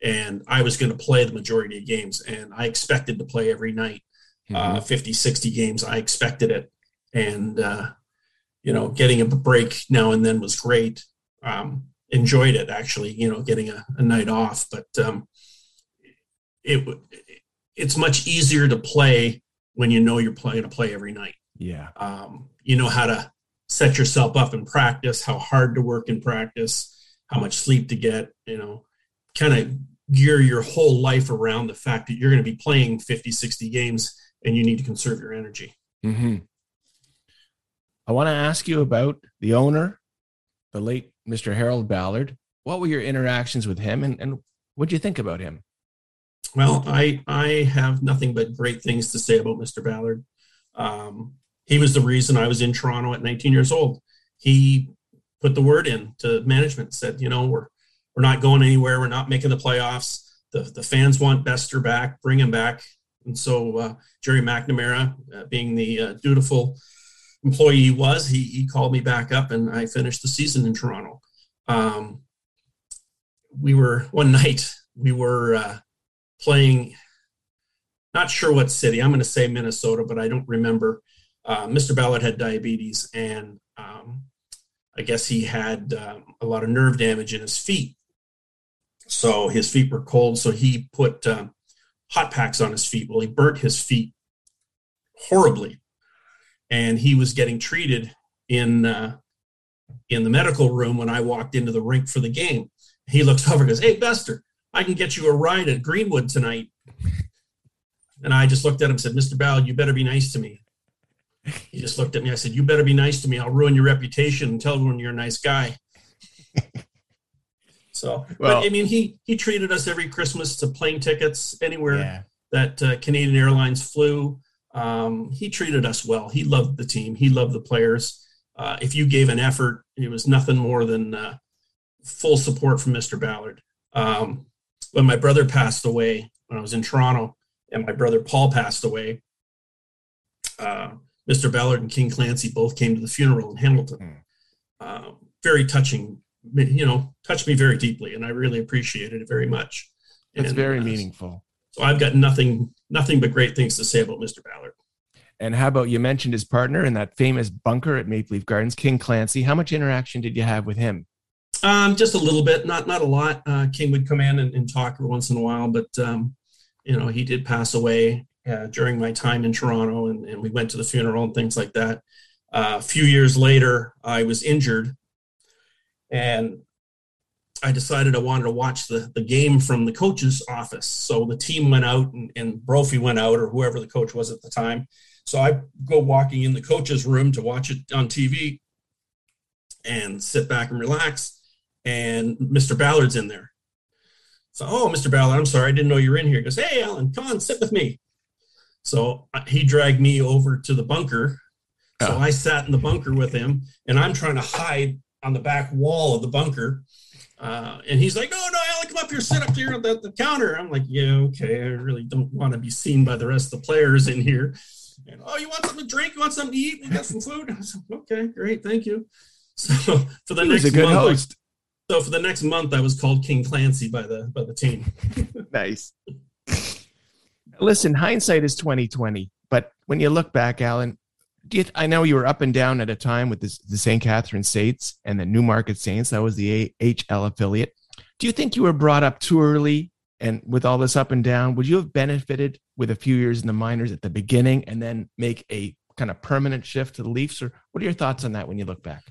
Speaker 2: and I was going to play the majority of games and I expected to play every night mm-hmm. uh, 50, 60 games. I expected it. And, uh, you know, getting a break now and then was great. Um, enjoyed it actually, you know, getting a, a night off, but um, it it's much easier to play when you know you're playing to play every night.
Speaker 1: Yeah.
Speaker 2: Um, you know how to set yourself up in practice, how hard to work in practice, how much sleep to get, you know, kind of gear your whole life around the fact that you're going to be playing 50, 60 games and you need to conserve your energy.
Speaker 1: Mm-hmm. I want to ask you about the owner, the late Mr. Harold Ballard. What were your interactions with him, and, and what do you think about him?
Speaker 2: Well, I I have nothing but great things to say about Mr. Ballard. Um, he was the reason I was in Toronto at 19 years old. He put the word in to management, said, you know, we're we're not going anywhere. We're not making the playoffs. The the fans want Bester back. Bring him back. And so uh, Gerry McNamara, uh, being the uh, dutiful employee he was, he, he called me back up and I finished the season in Toronto. Um, we were one night, we were uh, playing, not sure what city, I'm going to say Minnesota, but I don't remember. Uh, Mr. Ballard had diabetes and um, I guess he had um, a lot of nerve damage in his feet. So his feet were cold. So he put um, hot packs on his feet. Well, he burnt his feet horribly, and he was getting treated in uh, in the medical room when I walked into the rink for the game. He looks over and goes, "Hey, Bester, I can get you a ride at Greenwood tonight." And I just looked at him and said, "Mr. Ballard, you better be nice to me." He just looked at me. I said, "You better be nice to me. I'll ruin your reputation and tell everyone you're a nice guy." So, well, but I mean, he he treated us every Christmas to plane tickets anywhere yeah. that uh, Canadian Airlines flew. Um, he treated us well. He loved the team. He loved the players. Uh, if you gave an effort, it was nothing more than uh, full support from Mr. Ballard. Um, when my brother passed away, when I was in Toronto, and my brother Paul passed away, uh, Mr. Ballard and King Clancy both came to the funeral in Hamilton. Mm. very touching you know, touched me very deeply, and I really appreciated it very much.
Speaker 1: It's very uh, meaningful.
Speaker 2: So I've got nothing, nothing but great things to say about Mr. Ballard.
Speaker 1: And how about you mentioned his partner in that famous bunker at Maple Leaf Gardens, King Clancy? How much interaction did you have with him?
Speaker 2: Um, just a little bit, not not a lot. Uh, King would come in and, and, talk every once in a while, but um, you know he did pass away uh, during my time in Toronto, and, and, we went to the funeral and things like that. Uh, a few years later, I was injured and I decided I wanted to watch the, the game from the coach's office. So the team went out and, and Brophy went out or whoever the coach was at the time. So I go walking in the coach's room to watch it on TV and sit back and relax. And Mr. Ballard's in there. So, oh, Mr. Ballard, I'm sorry, I didn't know you were in here. He goes, hey, Allan, come on, sit with me. So uh, he dragged me over to the bunker. So oh. I sat in the bunker with him, and I'm trying to hide on the back wall of the bunker. Uh, and he's like, "Oh no, Allan, come up here, sit up here at the, the counter." I'm like, "Yeah, okay. I really don't want to be seen by the rest of the players in here." And oh, you want something to drink? You want something to eat? We got some food. Said, okay, great, thank you. So for the
Speaker 1: He
Speaker 2: next
Speaker 1: was a good
Speaker 2: month,
Speaker 1: host.
Speaker 2: so for the next month, I was called King Clancy by the by the team.
Speaker 1: nice. Listen, hindsight is twenty twenty, but when you look back, Allan, I know you were up and down at a time with this, the St. Catharines Saints and the Newmarket Saints. That was the AHL affiliate. Do you think you were brought up too early? And with all this up and down, would you have benefited with a few years in the minors at the beginning and then make a kind of permanent shift to the Leafs? Or what are your thoughts on that when you look back?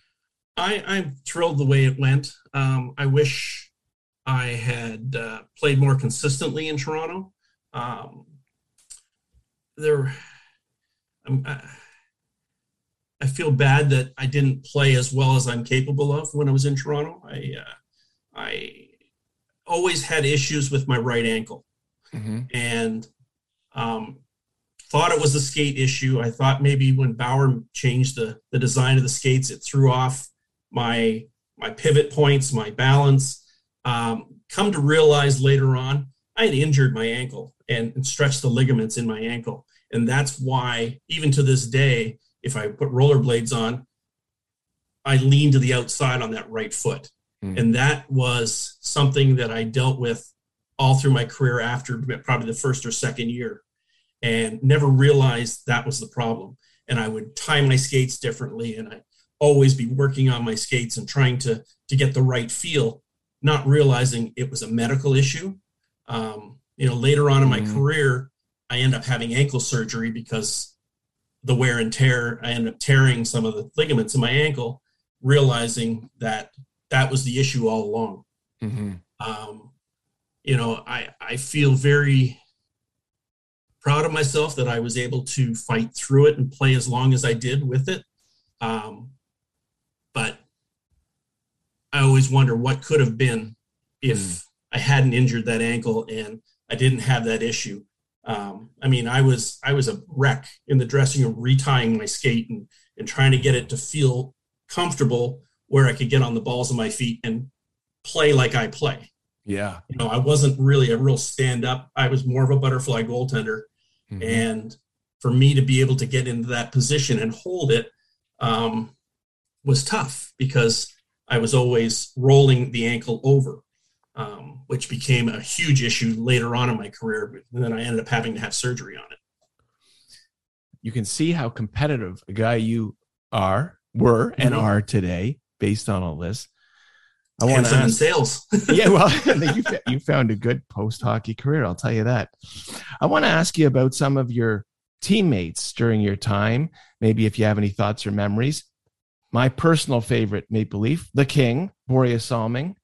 Speaker 2: I, I'm thrilled the way it went. Um, I wish I had uh, played more consistently in Toronto. Um, there, I'm, I, I feel bad that I didn't play as well as I'm capable of when I was in Toronto. I, uh, I always had issues with my right ankle and um, thought it was a skate issue. I thought maybe when Bauer changed the, the design of the skates, it threw off my my pivot points, my balance. Um, come to realize later on, I had injured my ankle and, and stretched the ligaments in my ankle, and that's why even to this day, if I put rollerblades on, I lean to the outside on that right foot,
Speaker 1: Mm.
Speaker 2: and that was something that I dealt with all through my career after probably the first or second year and never realized that was the problem. And I would tie my skates differently and I always be working on my skates and trying to to get the right feel, not realizing it was a medical issue. Um, you know, later on in my
Speaker 1: Mhm.
Speaker 2: career, I end up having ankle surgery because the wear and tear, I ended up tearing some of the ligaments in my ankle, realizing that that was the issue all along
Speaker 1: Mm-hmm.
Speaker 2: um, you know, I, I feel very proud of myself that I was able to fight through it and play as long as I did with it. Um, but I always wonder what could have been if
Speaker 1: Mm.
Speaker 2: I hadn't injured that ankle and I didn't have that issue. Um, I mean, I was I was a wreck in the dressing room, retying my skate and and trying to get it to feel comfortable where I could get on the balls of my feet and play like I play.
Speaker 1: Yeah.
Speaker 2: You know, I wasn't really a real stand up. I was more of a butterfly goaltender.
Speaker 1: Mhm.
Speaker 2: And for me to be able to get into that position and hold it um, was tough because I was always rolling the ankle over, um, which became a huge issue later on in my career. And then I ended up having to have surgery on it.
Speaker 1: you can see how competitive a guy you are, were, and
Speaker 2: Mhm.
Speaker 1: are today based on all this. I want to
Speaker 2: Handsome in
Speaker 1: ask.
Speaker 2: sales.
Speaker 1: yeah, well, you, you found a good post hockey career. I'll tell you that. I want to ask you about some of your teammates during your time. Maybe if you have any thoughts or memories. My personal favorite Maple Leaf, the King, Borje Salming.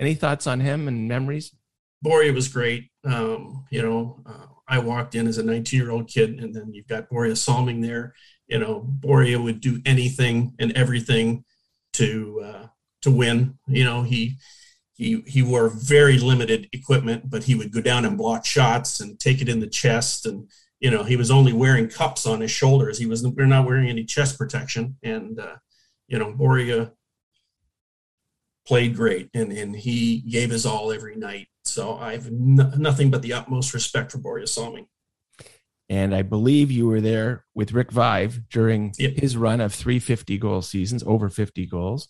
Speaker 1: Any thoughts on him and memories?
Speaker 2: Borje was great. Um, you know, uh, I walked in as a 19 year old kid, and then you've got Borje Salming there. You know, Borje would do anything and everything to uh, to win. You know, he he he wore very limited equipment, but he would go down and block shots and take it in the chest. And you know, he was only wearing cups on his shoulders. He was we're not wearing any chest protection. And uh, you know, Borje played great, and and he gave his all every night. So I have n- nothing but the utmost respect for Borje Salming.
Speaker 1: And I believe you were there with Rick Vaive during
Speaker 2: Yep.
Speaker 1: his run of 350 goal seasons, over 50 goals.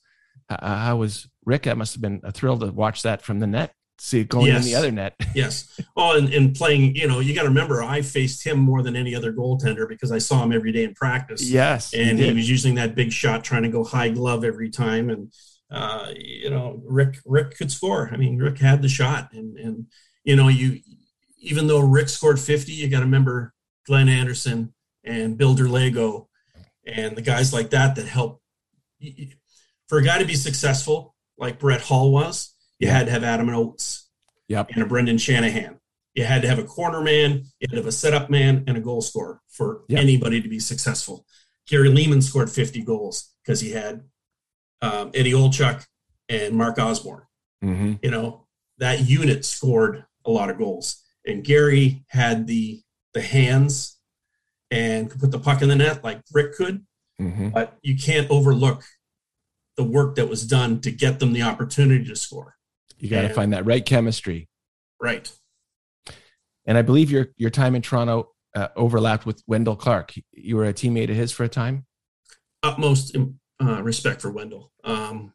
Speaker 1: Uh, How was Rick? That must have been a thrill to watch that from the net, see it going in the other net.
Speaker 2: Yes. Oh, and, and playing, you know, you got to remember, I faced him more than any other goaltender because I saw him every day in practice.
Speaker 1: yes.
Speaker 2: and he was using that big shot, trying to go high glove every time. And uh, you know, Rick Rick could score. I mean, Rick had the shot, and and you know, you even though Rick scored fifty, you got to remember Glenn Anderson and Bill Derlago and the guys like that that help. For a guy to be successful like Brett Hull was, you had to have Adam Oates
Speaker 1: Yep.
Speaker 2: and a Brendan Shanahan. You had to have a corner man, you had to have a setup man, and a goal scorer for
Speaker 1: Yep.
Speaker 2: anybody to be successful. Gary Leeman scored 50 goals because he had um, Eddie Olczyk and Mark Osborne.
Speaker 1: hmm
Speaker 2: You know, that unit scored a lot of goals. And Gary had the the hands and could put the puck in the net like Rick could,
Speaker 1: hmm
Speaker 2: but you can't overlook the work that was done to get them the opportunity to score.
Speaker 1: You got to find that right chemistry.
Speaker 2: Right.
Speaker 1: And I believe your your time in Toronto uh, overlapped with Wendell Clark. You were a teammate of his for a time.
Speaker 2: utmost uh, respect for Wendell. Um,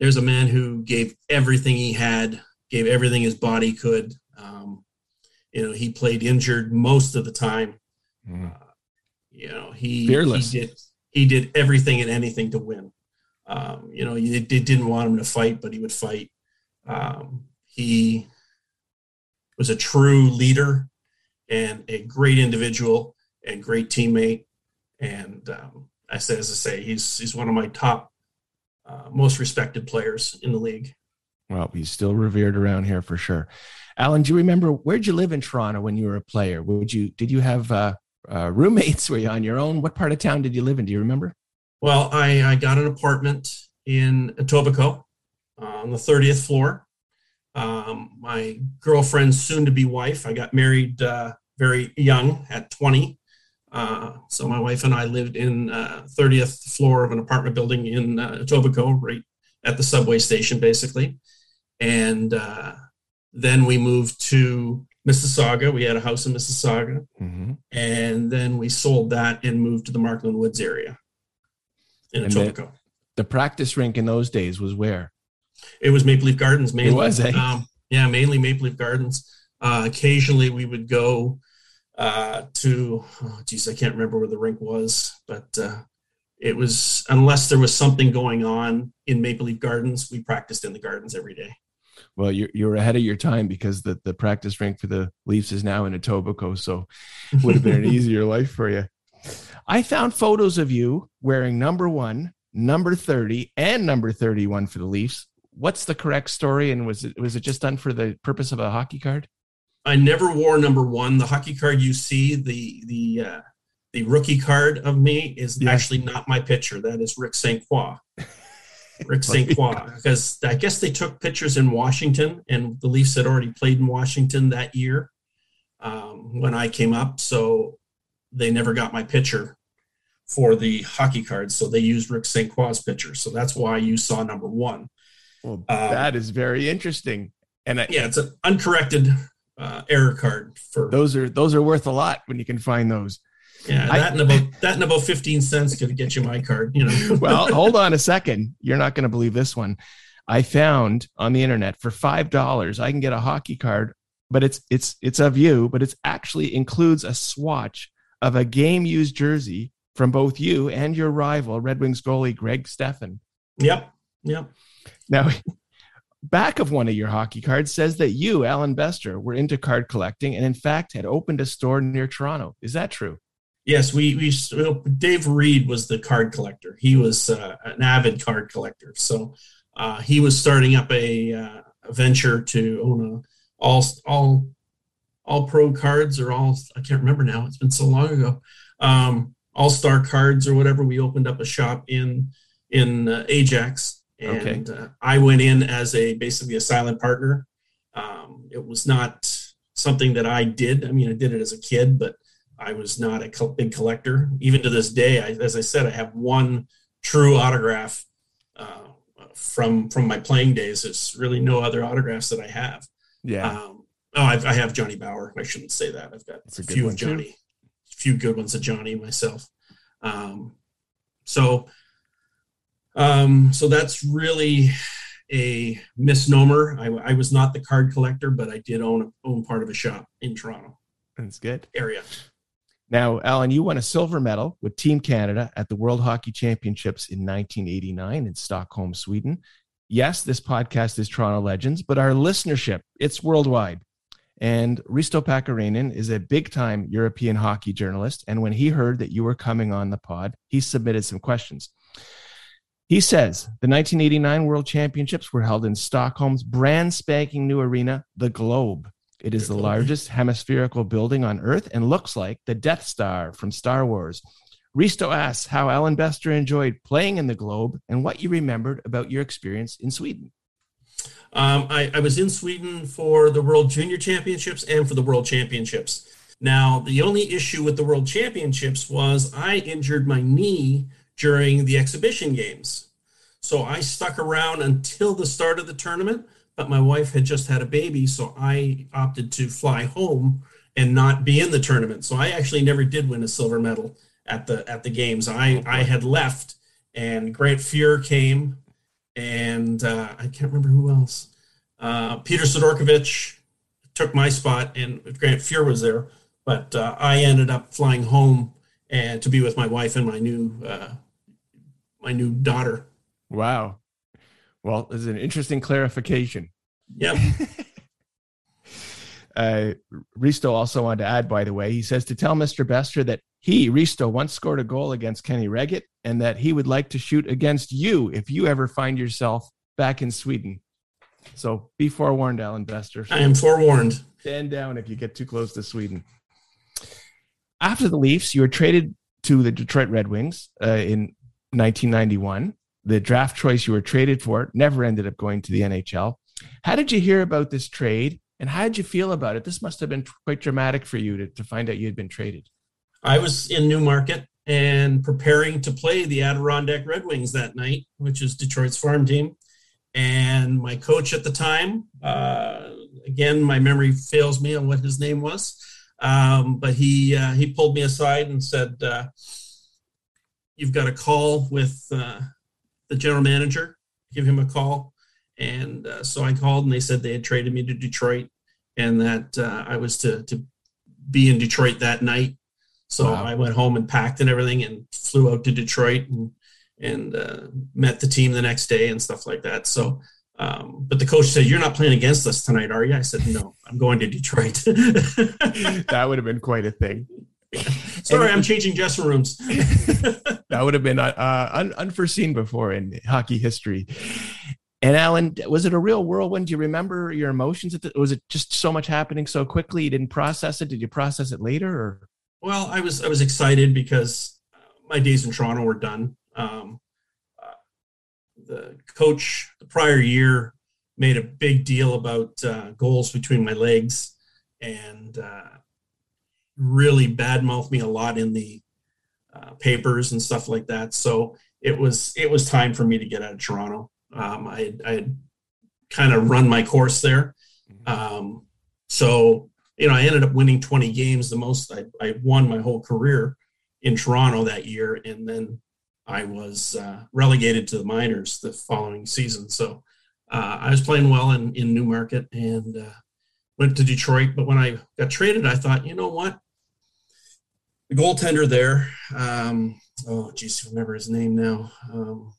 Speaker 2: there's a man who gave everything he had, gave everything his body could. Um, you know, he played injured most of the time. Mm. Uh, you know, he
Speaker 1: fearless.
Speaker 2: He did, he did everything and anything to win. Um, you know, you didn't want him to fight, but he would fight. Um, he was a true leader and a great individual and great teammate. And um, I say, as I say, he's he's one of my top, uh, most respected players in the league.
Speaker 1: Well, he's still revered around here for sure. Allan, do you remember where'd you live in Toronto when you were a player? Would you did you have uh, uh, roommates? Were you on your own? What part of town did you live in? Do you remember?
Speaker 2: Well, I, I got an apartment in Etobicoke uh, on the 30th floor. Um, my girlfriend's soon to be wife, I got married uh, very young at 20. Uh, so my wife and I lived in uh, 30th floor of an apartment building in uh, Etobicoke, right at the subway station, basically. And uh, then we moved to Mississauga. We had a house in Mississauga, mm-hmm. and then we sold that and moved to the Markland Woods area in and Etobicoke. The,
Speaker 1: the, practice rink in those days was where?
Speaker 2: It was Maple Leaf Gardens mainly.
Speaker 1: It was, eh?
Speaker 2: Um, yeah, mainly Maple Leaf Gardens. Uh, occasionally, we would go uh, to, oh, geez, I can't remember where the rink was, but uh, it was unless there was something going on in Maple Leaf Gardens, we practiced in the gardens every day.
Speaker 1: Well, you're you're ahead of your time because the the practice rink for the Leafs is now in Etobicoke, so it would have been an easier life for you. I found photos of you wearing number one, number 30, and number 31 for the Leafs. What's the correct story? And was it was it just done for the purpose of a hockey card?
Speaker 2: I never wore number one. The hockey card you see, the the uh, the rookie card of me is actually not my picture. That is Rick St. Croix. Rick St. Croix, because I guess they took pictures in Washington, and the Leafs had already played in Washington that year um, when I came up. So they never got my picture for the hockey cards, so they used Rick St. Croix's picture. So that's why you saw number one.
Speaker 1: Well, um, that is very interesting. And I,
Speaker 2: yeah, it's an uncorrected uh, error card for
Speaker 1: those are those are worth a lot when you can find those.
Speaker 2: Yeah, I, that and about that and about fifteen cents could get you my card. You know.
Speaker 1: well, hold on a second. You're not going to believe this one. I found on the internet for five dollars, I can get a hockey card, but it's it's it's of you, but it actually includes a swatch of a game used jersey from both you and your rival, Red Wings goalie Greg Stefan.
Speaker 2: Yep. Yep.
Speaker 1: Now, back of one of your hockey cards says that you, Allan Bester, were into card collecting and in fact had opened a store near Toronto. Is that true?
Speaker 2: Yes, we we Dave Reid was the card collector. He was uh, an avid card collector. So uh, he was starting up a, uh, a venture to own a all all all pro cards or all I can't remember now. It's been so long ago. Um, all star cards or whatever. We opened up a shop in in uh, Ajax, and okay. uh, I went in as a basically a silent partner. Um, it was not something that I did. I mean, I did it as a kid, but I was not a big collector. Even to this day, I, as I said, I have one true autograph uh, from from my playing days. There's really no other autographs that I have.
Speaker 1: Yeah. Um,
Speaker 2: Oh, I've, I have Johnny Bower. I shouldn't say that. I've got a, a few of Johnny, too. a few good ones of Johnny myself. Um, so, um, so that's really a misnomer. I, I, was not the card collector, but I did own own part of a shop in Toronto.
Speaker 1: That's good
Speaker 2: area.
Speaker 1: Now, Allan, you won a silver medal with Team Canada at the World Hockey Championships in 1989 in Stockholm, Sweden. Yes, this podcast is Toronto Legends, but our listenership, it's worldwide. And Risto Pakarinen is a big time European hockey journalist. And when he heard that you were coming on the pod, he submitted some questions. He says the 1989 World Championships were held in Stockholm's brand spanking new arena, the Globe. It is the largest hemispherical building on Earth and looks like the Death Star from Star Wars. Risto asks how Allan Bester enjoyed playing in the Globe and what you remembered about your experience in Sweden.
Speaker 2: Um, I, I, was in Sweden for the World Junior Championships and for the World Championships. Now, the only issue with the World Championships was I injured my knee during the exhibition games. So I stuck around until the start of the tournament, but my wife had just had a baby, so I opted to fly home and not be in the tournament. So I actually never did win a silver medal at the at the games. I I had left and Grant Fuhr came, and uh, I can't remember who else. Uh, Peter Sidorkiewicz took my spot, and Grant Fuhr was there, but uh, I ended up flying home and to be with my wife and my new uh, my new daughter.
Speaker 1: Wow. Well, it's an interesting clarification.
Speaker 2: Yep.
Speaker 1: uh, Risto also wanted to add, by the way, he says to tell Mr. Bester that he, Risto, once scored a goal against Kenny Wregget and that he would like to shoot against you if you ever find yourself back in Sweden. So be forewarned, Allan Bester.
Speaker 2: I am forewarned.
Speaker 1: Stand down if you get too close to Sweden. After the Leafs, you were traded to the Detroit Red Wings uh, in 1991. The draft choice you were traded for never ended up going to the NHL. How did you hear about this trade and how did you feel about it? This must have been quite dramatic for you to, to find out you had been traded.
Speaker 2: I was in Newmarket and preparing to play the Adirondack Red Wings that night, which is Detroit's farm team. And my coach at the time, uh, again, my memory fails me on what his name was, um, but he uh, he pulled me aside and said, uh, "You've got a call with uh, the general manager. Give him a call." And uh, so I called, and they said they had traded me to Detroit, and that uh, I was to to be in Detroit that night. So wow. I went home and packed and everything, and flew out to Detroit and and uh, met the team the next day and stuff like that. So um, but the coach said, "You're not playing against us tonight, are you?" I said, "No, I'm going to Detroit."
Speaker 1: that would have been quite a thing.
Speaker 2: Sorry, I'm changing dressing rooms.
Speaker 1: that would have been uh, un- unforeseen before in hockey history. And Allan, was it a real whirlwind? Do you remember your emotions? The, was it just so much happening so quickly you didn't process it? Did you process it later? Or?
Speaker 2: Well, I was I was excited because my days in Toronto were done. Um, the coach the prior year made a big deal about uh, goals between my legs and uh, really badmouthed me a lot in the uh, papers and stuff like that. So it was it was time for me to get out of Toronto. Um, I, I had kind of run my course there. Mm-hmm. Um, so you know, I ended up winning 20 games, the most I, I won my whole career in Toronto that year, and then I was uh, relegated to the minors the following season. So uh, I was playing well in, in Newmarket and uh, went to Detroit. But when I got traded, I thought, you know what? The goaltender there, um, oh, geez, remember his name now. Um,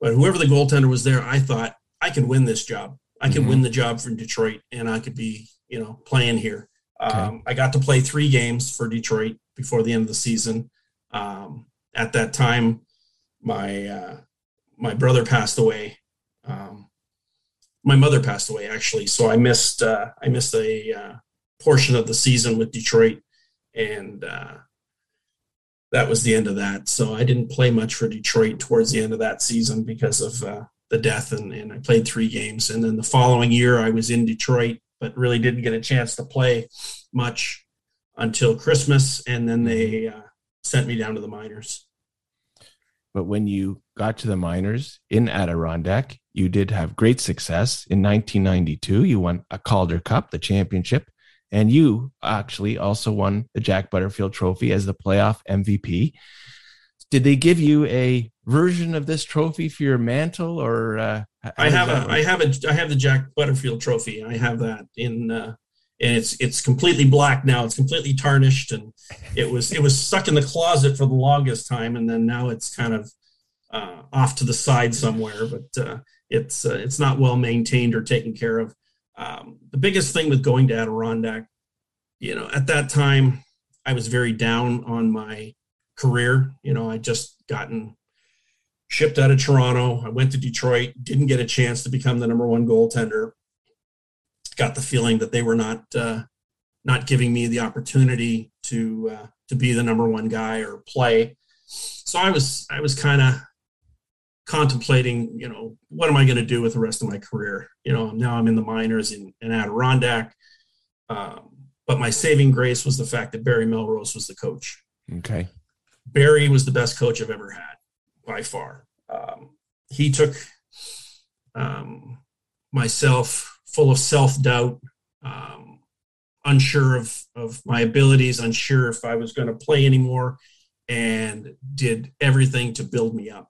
Speaker 2: but whoever the goaltender was there, I thought I could win this job. I could mm-hmm. win the job from Detroit and I could be, you know, playing here. Okay. Um, I got to play three games for Detroit before the end of the season. Um, at that time, my uh, my brother passed away. Um, my mother passed away actually, so I missed uh, I missed a uh, portion of the season with Detroit, and uh, that was the end of that. So I didn't play much for Detroit towards the end of that season because of uh, the death, and, and I played three games. And then the following year, I was in Detroit, but really didn't get a chance to play much until Christmas, and then they uh, sent me down to the minors.
Speaker 1: But when you got to the minors in Adirondack, you did have great success. In 1992, you won a Calder Cup, the championship, and you actually also won the Jack Butterfield Trophy as the playoff MVP. Did they give you a version of this trophy for your mantle, or uh,
Speaker 2: I have a, I have a, I have the Jack Butterfield Trophy. I have that in uh, and it's it's completely black now. It's completely tarnished, and it was it was stuck in the closet for the longest time, and then now it's kind of uh, off to the side somewhere. But uh, it's uh, it's not well maintained or taken care of. Um, the biggest thing with going to Adirondack, you know, at that time, I was very down on my career. You know, I just gotten shipped out of Toronto. I went to Detroit, didn't get a chance to become the number one goaltender got the feeling that they were not uh, not giving me the opportunity to uh, to be the number one guy or play. So I was I was kind of contemplating, you know, what am I going to do with the rest of my career? You know, now I'm in the minors in, in Adirondack. Um, but my saving grace was the fact that Barry Melrose was the coach.
Speaker 1: Okay.
Speaker 2: Barry was the best coach I've ever had by far. Um, he took um, myself full of self doubt, um, unsure of, of my abilities, unsure if I was going to play anymore. and did everything to build me up.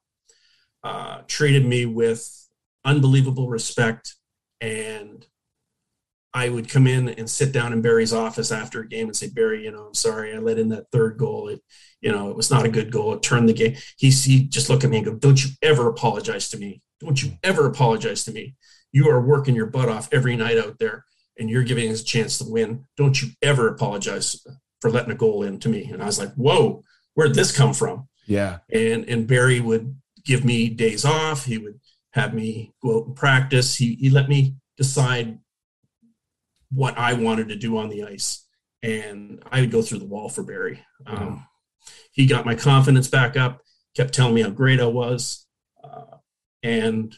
Speaker 2: Uh, treated me with unbelievable respect and I would come in and sit down in Barry's office after a game and say, Barry, you know, I'm sorry, I let in that third goal. It, you know, it was not a good goal. It turned the game. He, he just look at me and go, don't you ever apologize to me. Don't you ever apologize to me. You are working your butt off every night out there and you're giving us a chance to win. Don't you ever apologize for letting a goal in to me. And I was like, whoa, where'd this come from?
Speaker 1: Yeah.
Speaker 2: And, and Barry would give me days off. He would have me go out and practice. He, he let me decide what I wanted to do on the ice. And I would go through the wall for Barry. Um, he got my confidence back up, kept telling me how great I was. Uh, and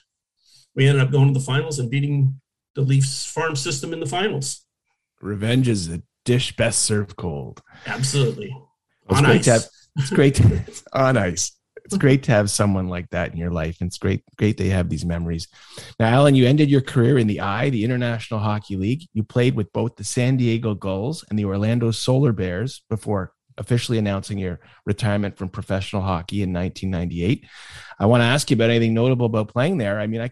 Speaker 2: we ended up going to the finals and beating the Leafs farm system in the finals.
Speaker 1: Revenge is a dish best served cold.
Speaker 2: Absolutely.
Speaker 1: Well, it's, great to have, it's great to, on ice it's great to have someone like that in your life. And it's great, great they have these memories. Now, Allan, you ended your career in the I, the International Hockey League. You played with both the San Diego Gulls and the Orlando Solar Bears before officially announcing your retirement from professional hockey in 1998. I want to ask you about anything notable about playing there. I mean, I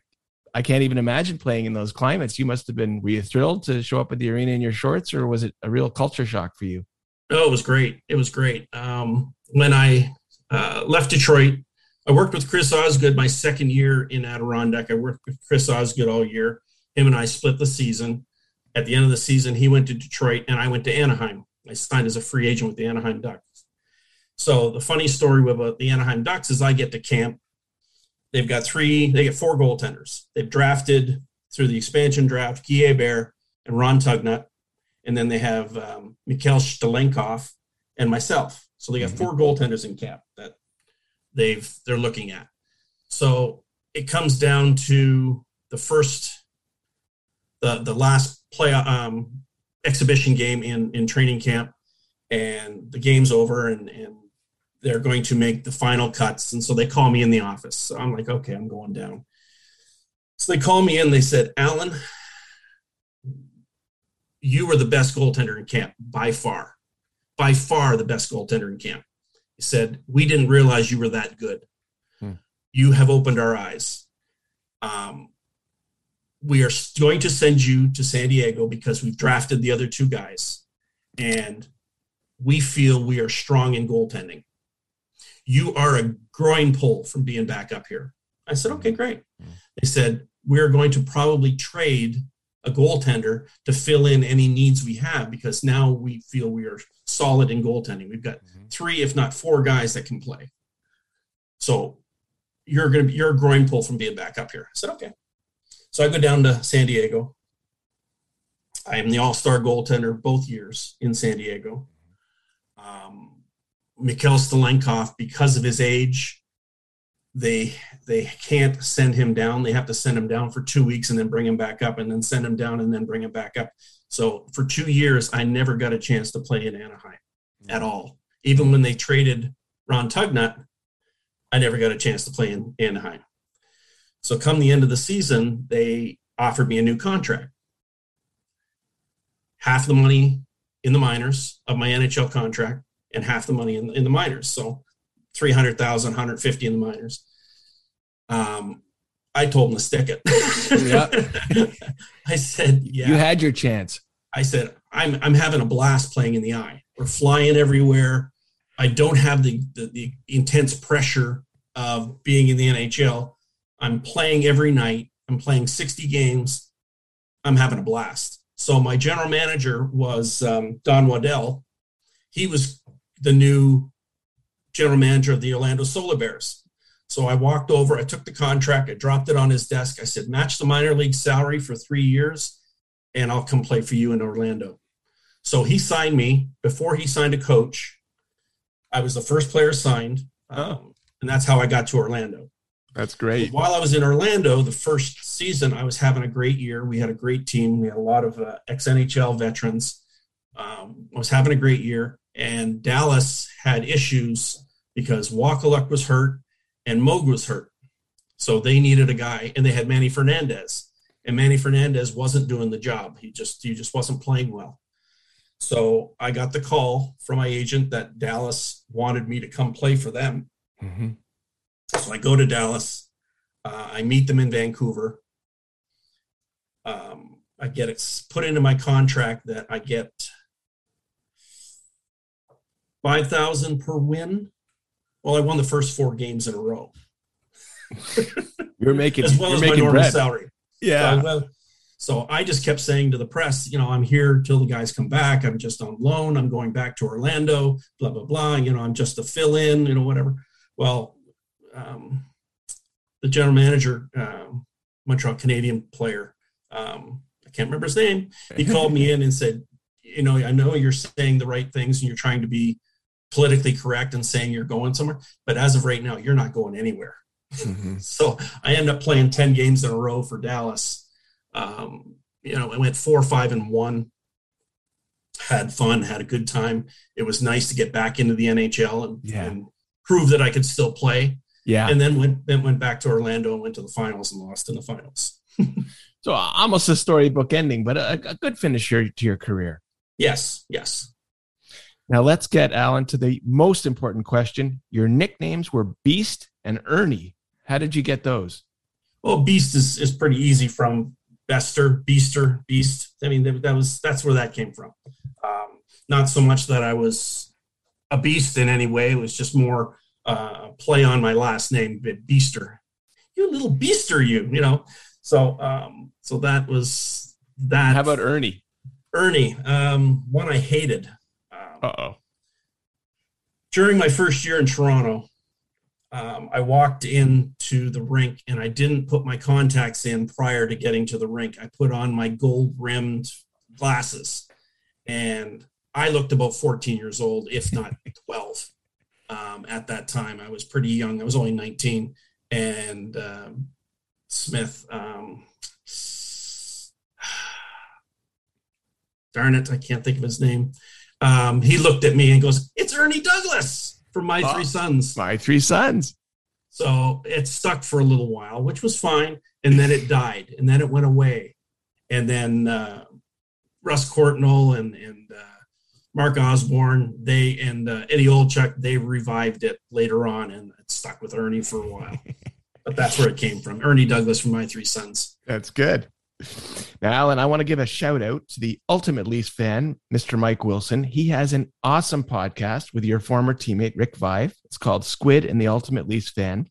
Speaker 1: I can't even imagine playing in those climates. You must have been were you thrilled to show up at the arena in your shorts, or was it a real culture shock for you?
Speaker 2: Oh, it was great. It was great. Um, when I uh, left Detroit. I worked with Chris Osgood my second year in Adirondack. I worked with Chris Osgood all year. Him and I split the season. At the end of the season, he went to Detroit and I went to Anaheim. I signed as a free agent with the Anaheim Ducks. So the funny story about the Anaheim Ducks is I get to camp. They've got three, they get four goaltenders. They've drafted through the expansion draft Guy Hebert and Ron Tugnutt. And then they have um, Mikhail Shtalenkov and myself. So they got mm-hmm. four goaltenders in cap that they've they're looking at. So it comes down to the first the the last play um, exhibition game in in training camp, and the game's over, and and they're going to make the final cuts, and so they call me in the office. So I'm like, okay, I'm going down. So they call me in. They said, Allan, you were the best goaltender in camp by far by far the best goaltender in camp. He said, We didn't realize you were that good. Hmm. You have opened our eyes. Um, we are going to send you to San Diego because we've drafted the other two guys and we feel we are strong in goaltending. You are a groin pull from being back up here. I said, okay, great. Hmm. They said, we're going to probably trade a goaltender to fill in any needs we have because now we feel we are solid in goaltending. We've got mm-hmm. three, if not four guys that can play. So you're going to be, you're a groin pull from being back up here. I said, okay. So I go down to San Diego. I am the all-star goaltender both years in San Diego. Um, Mikhail Shtalenkov, because of his age, they they can't send him down. They have to send him down for two weeks and then bring him back up, and then send him down and then bring him back up. So for two years, I never got a chance to play in Anaheim hmm. at all. Even when they traded Ron Tugnutt, I never got a chance to play in Anaheim. So come the end of the season, they offered me a new contract. Half the money in the minors of my NHL contract and half the money in, in the minors. So 300,000, 150 in the minors. Um, I told him to stick it. yeah. I said, yeah.
Speaker 1: You had your chance.
Speaker 2: I said, I'm, I'm having a blast playing in the I. We're flying everywhere. I don't have the, the, the intense pressure of being in the NHL. I'm playing every night. I'm playing 60 games. I'm having a blast. So my general manager was um, Don Waddell. He was the new general manager of the Orlando Solar Bears. So I walked over, I took the contract, I dropped it on his desk. I said, match the minor league salary for three years, and I'll come play for you in Orlando. So he signed me before he signed a coach. I was the first player signed, oh. um, and that's how I got to Orlando.
Speaker 1: That's great.
Speaker 2: While I was in Orlando, the first season, I was having a great year. We had a great team. We had a lot of uh, ex NHL veterans. Um, I was having a great year, and Dallas had issues because Wakaluk was hurt and Moog was hurt. So they needed a guy, and they had Manny Fernandez, and Manny Fernandez wasn't doing the job. He just he just wasn't playing well. So I got the call from my agent that Dallas wanted me to come play for them. Mm-hmm. So I go to Dallas. Uh, I meet them in Vancouver. Um, I get it put into my contract that I get five thousand per win. Well, I won the first four games in a row.
Speaker 1: you're making as well as my normal bread.
Speaker 2: salary.
Speaker 1: Yeah.
Speaker 2: So, so I just kept saying to the press, you know, I'm here till the guys come back. I'm just on loan. I'm going back to Orlando. Blah blah blah. You know, I'm just a fill in. You know, whatever. Well, um, the general manager, uh, Montreal Canadian player, um, I can't remember his name. He called me in and said, you know, I know you're saying the right things and you're trying to be politically correct and saying you're going somewhere, but as of right now, you're not going anywhere. Mm-hmm. so I ended up playing 10 games in a row for Dallas. Um, you know, I went four, five, and one. Had fun, had a good time. It was nice to get back into the NHL and, yeah. and prove that I could still play.
Speaker 1: Yeah.
Speaker 2: And then went then went back to Orlando and went to the finals and lost in the finals.
Speaker 1: so almost a storybook ending, but a, a good finish to your career.
Speaker 2: Yes, yes.
Speaker 1: Now let's get Allan to the most important question. Your nicknames were Beast and Ernie. How did you get those?
Speaker 2: Well, Beast is, is pretty easy from Bester, Beaster, Beast. I mean, that, that was that's where that came from. Um, not so much that I was a beast in any way. It was just more uh, play on my last name, Beaster. You little beaster, you. You know. So um, so that was that.
Speaker 1: How about Ernie?
Speaker 2: Ernie, um, one I hated.
Speaker 1: Uh oh.
Speaker 2: During my first year in Toronto, um, I walked into the rink and I didn't put my contacts in prior to getting to the rink. I put on my gold rimmed glasses and I looked about 14 years old, if not 12. Um, at that time, I was pretty young. I was only 19. And um, Smith, um, darn it, I can't think of his name. Um, he looked at me and goes, It's Ernie Douglas from My oh, Three Sons.
Speaker 1: My Three Sons.
Speaker 2: So it stuck for a little while, which was fine. And then it died and then it went away. And then uh, Russ Courtnall and, and uh, Mark Osborne, they and uh, Eddie Olczyk, they revived it later on and it stuck with Ernie for a while. but that's where it came from. Ernie Douglas from My Three Sons.
Speaker 1: That's good. Allan, I want to give a shout out to the ultimate Leafs fan, Mr. Mike Wilson. He has an awesome podcast with your former teammate, Rick Vaive. It's called Squid and the Ultimate Leafs Fan.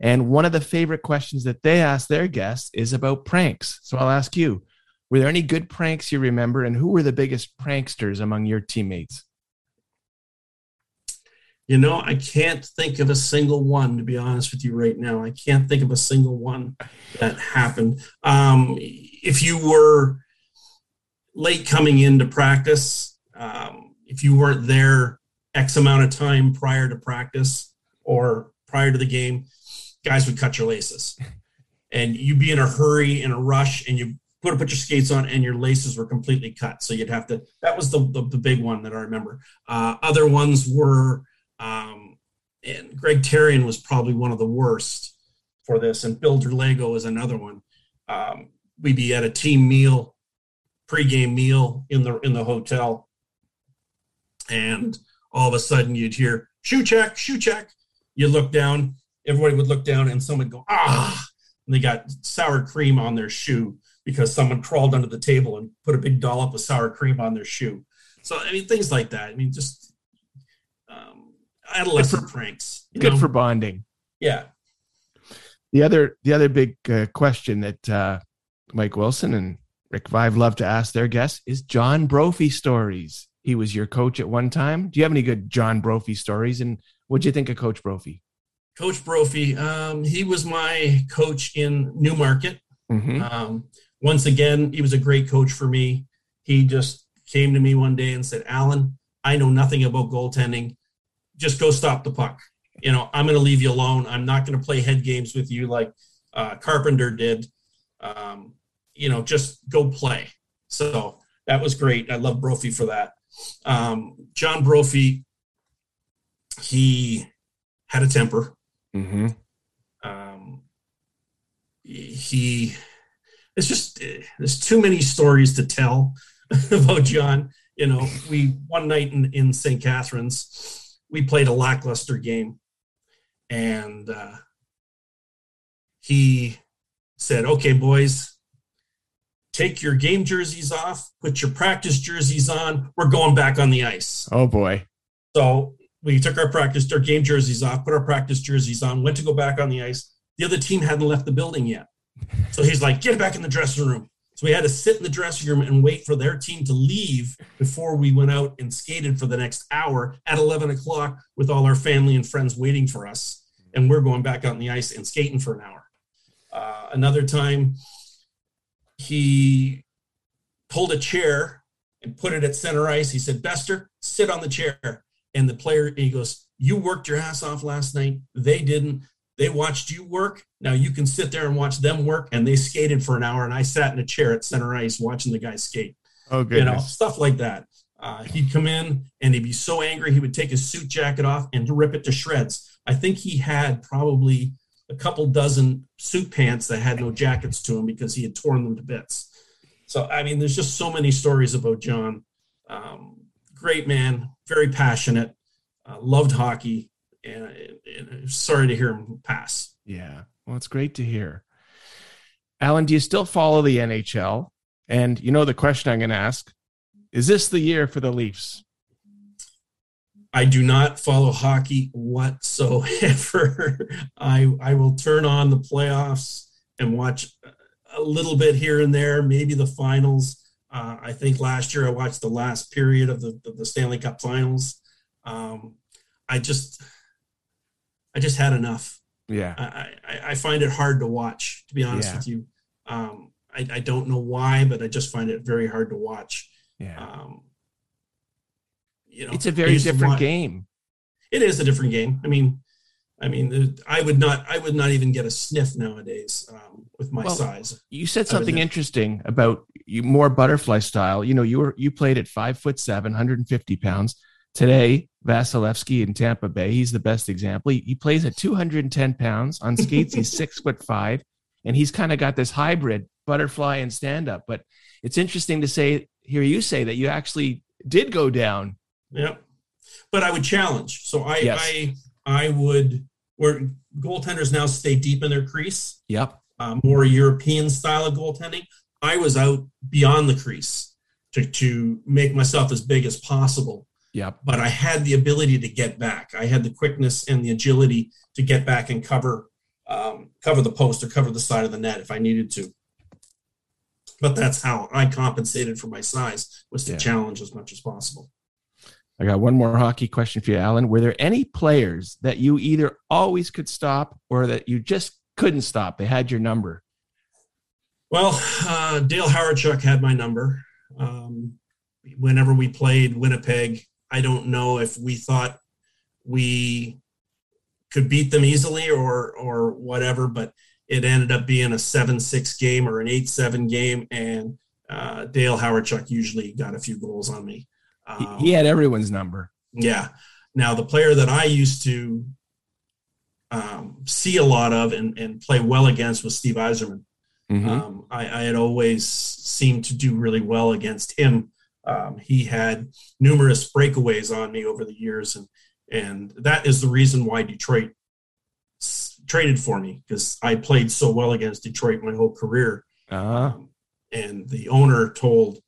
Speaker 1: And one of the favorite questions that they ask their guests is about pranks. So I'll ask you were there any good pranks you remember, and who were the biggest pranksters among your teammates?
Speaker 2: You know, I can't think of a single one, to be honest with you right now. I can't think of a single one that happened. Um, if you were late coming into practice, um, if you weren't there X amount of time prior to practice or prior to the game, guys would cut your laces. And you'd be in a hurry, in a rush, and you put to put your skates on and your laces were completely cut. So you'd have to, that was the, the, the big one that I remember. Uh, other ones were, um, and Greg Terrion was probably one of the worst for this. And Bill Derlago is another one. Um, we'd be at a team meal, pregame meal in the, in the hotel. And all of a sudden you'd hear shoe check, shoe check. You look down, everybody would look down and someone would go, ah, and they got sour cream on their shoe because someone crawled under the table and put a big dollop of sour cream on their shoe. So I mean, things like that. I mean, just adolescent good for, pranks.
Speaker 1: Good know? for bonding.
Speaker 2: Yeah.
Speaker 1: The other the other big uh, question that uh, Mike Wilson and Rick Vaive love to ask their guests is John Brophy stories. He was your coach at one time. Do you have any good John Brophy stories? And what do you think of Coach Brophy?
Speaker 2: Coach Brophy, um, he was my coach in Newmarket. Mm-hmm. Um, once again, he was a great coach for me. He just came to me one day and said, Allan, I know nothing about goaltending. Just go stop the puck. You know, I'm going to leave you alone. I'm not going to play head games with you like uh, Carpenter did. Um, you know, just go play. So that was great. I love Brophy for that. Um, John Brophy, he had a temper. Mm-hmm. Um, he it's just there's too many stories to tell about John. you know, we one night in, in St. Catharines, we played a lackluster game, and uh, he said, "Okay, boys, take your game jerseys off, put your practice jerseys on. We're going back on the ice."
Speaker 1: Oh boy!
Speaker 2: So we took our practice, our game jerseys off, put our practice jerseys on, went to go back on the ice. The other team hadn't left the building yet. So he's like, get back in the dressing room. So we had to sit in the dressing room and wait for their team to leave before we went out and skated for the next hour at 11 o'clock with all our family and friends waiting for us. And we're going back out on the ice and skating for an hour. Uh, another time, he pulled a chair and put it at center ice. He said, Bester, sit on the chair. And the player, he goes, You worked your ass off last night. They didn't. They watched you work. Now you can sit there and watch them work. And they skated for an hour. And I sat in a chair at center ice watching the guys skate.
Speaker 1: Oh, goodness.
Speaker 2: You know, stuff like that. Uh, he'd come in and he'd be so angry he would take his suit jacket off and rip it to shreds. I think he had probably a couple dozen suit pants that had no jackets to them because he had torn them to bits. So I mean, there's just so many stories about John. Um, great man, very passionate, uh, loved hockey, and, and sorry to hear him pass.
Speaker 1: Yeah, well, it's great to hear. Allan, do you still follow the NHL? And you know the question I'm going to ask: Is this the year for the Leafs?
Speaker 2: I do not follow hockey whatsoever. I I will turn on the playoffs and watch a little bit here and there, maybe the finals. Uh, I think last year I watched the last period of the, the Stanley Cup Finals. Um, I just, I just had enough.
Speaker 1: Yeah,
Speaker 2: I, I, I find it hard to watch. To be honest yeah. with you, um, I, I don't know why, but I just find it very hard to watch.
Speaker 1: Yeah. Um,
Speaker 2: you know,
Speaker 1: it's a very different game.
Speaker 2: It is a different game. I mean, I mean, I would not, I would not even get a sniff nowadays um, with my well, size.
Speaker 1: You said something interesting about you more butterfly style. You know, you were you played at five foot seven, 150 pounds. Today, Vasilevskiy in Tampa Bay, he's the best example. He, he plays at 210 pounds on skates. he's six foot five, and he's kind of got this hybrid butterfly and stand up. But it's interesting to say hear you say that you actually did go down.
Speaker 2: Yeah, but I would challenge. So I
Speaker 1: yes.
Speaker 2: I I would where goaltenders now stay deep in their crease.
Speaker 1: Yep.
Speaker 2: Uh, more European style of goaltending. I was out beyond the crease to, to make myself as big as possible.
Speaker 1: Yep.
Speaker 2: But I had the ability to get back. I had the quickness and the agility to get back and cover um, cover the post or cover the side of the net if I needed to. But that's how I compensated for my size was to yeah. challenge as much as possible.
Speaker 1: I got one more hockey question for you, Allan. Were there any players that you either always could stop or that you just couldn't stop? They had your number.
Speaker 2: Well, uh, Dale Hawerchuk had my number. Um, whenever we played Winnipeg, I don't know if we thought we could beat them easily or or whatever, but it ended up being a seven-six game or an eight-seven game, and uh, Dale Hawerchuk usually got a few goals on me.
Speaker 1: Um, he had everyone's number.
Speaker 2: Yeah. Now the player that I used to um, see a lot of and, and play well against was Steve Yzerman. Mm-hmm. Um, I, I, had always seemed to do really well against him. Um, he had numerous breakaways on me over the years, and and that is the reason why Detroit s- traded for me because I played so well against Detroit my whole career.
Speaker 1: Uh-huh. Um,
Speaker 2: and the owner told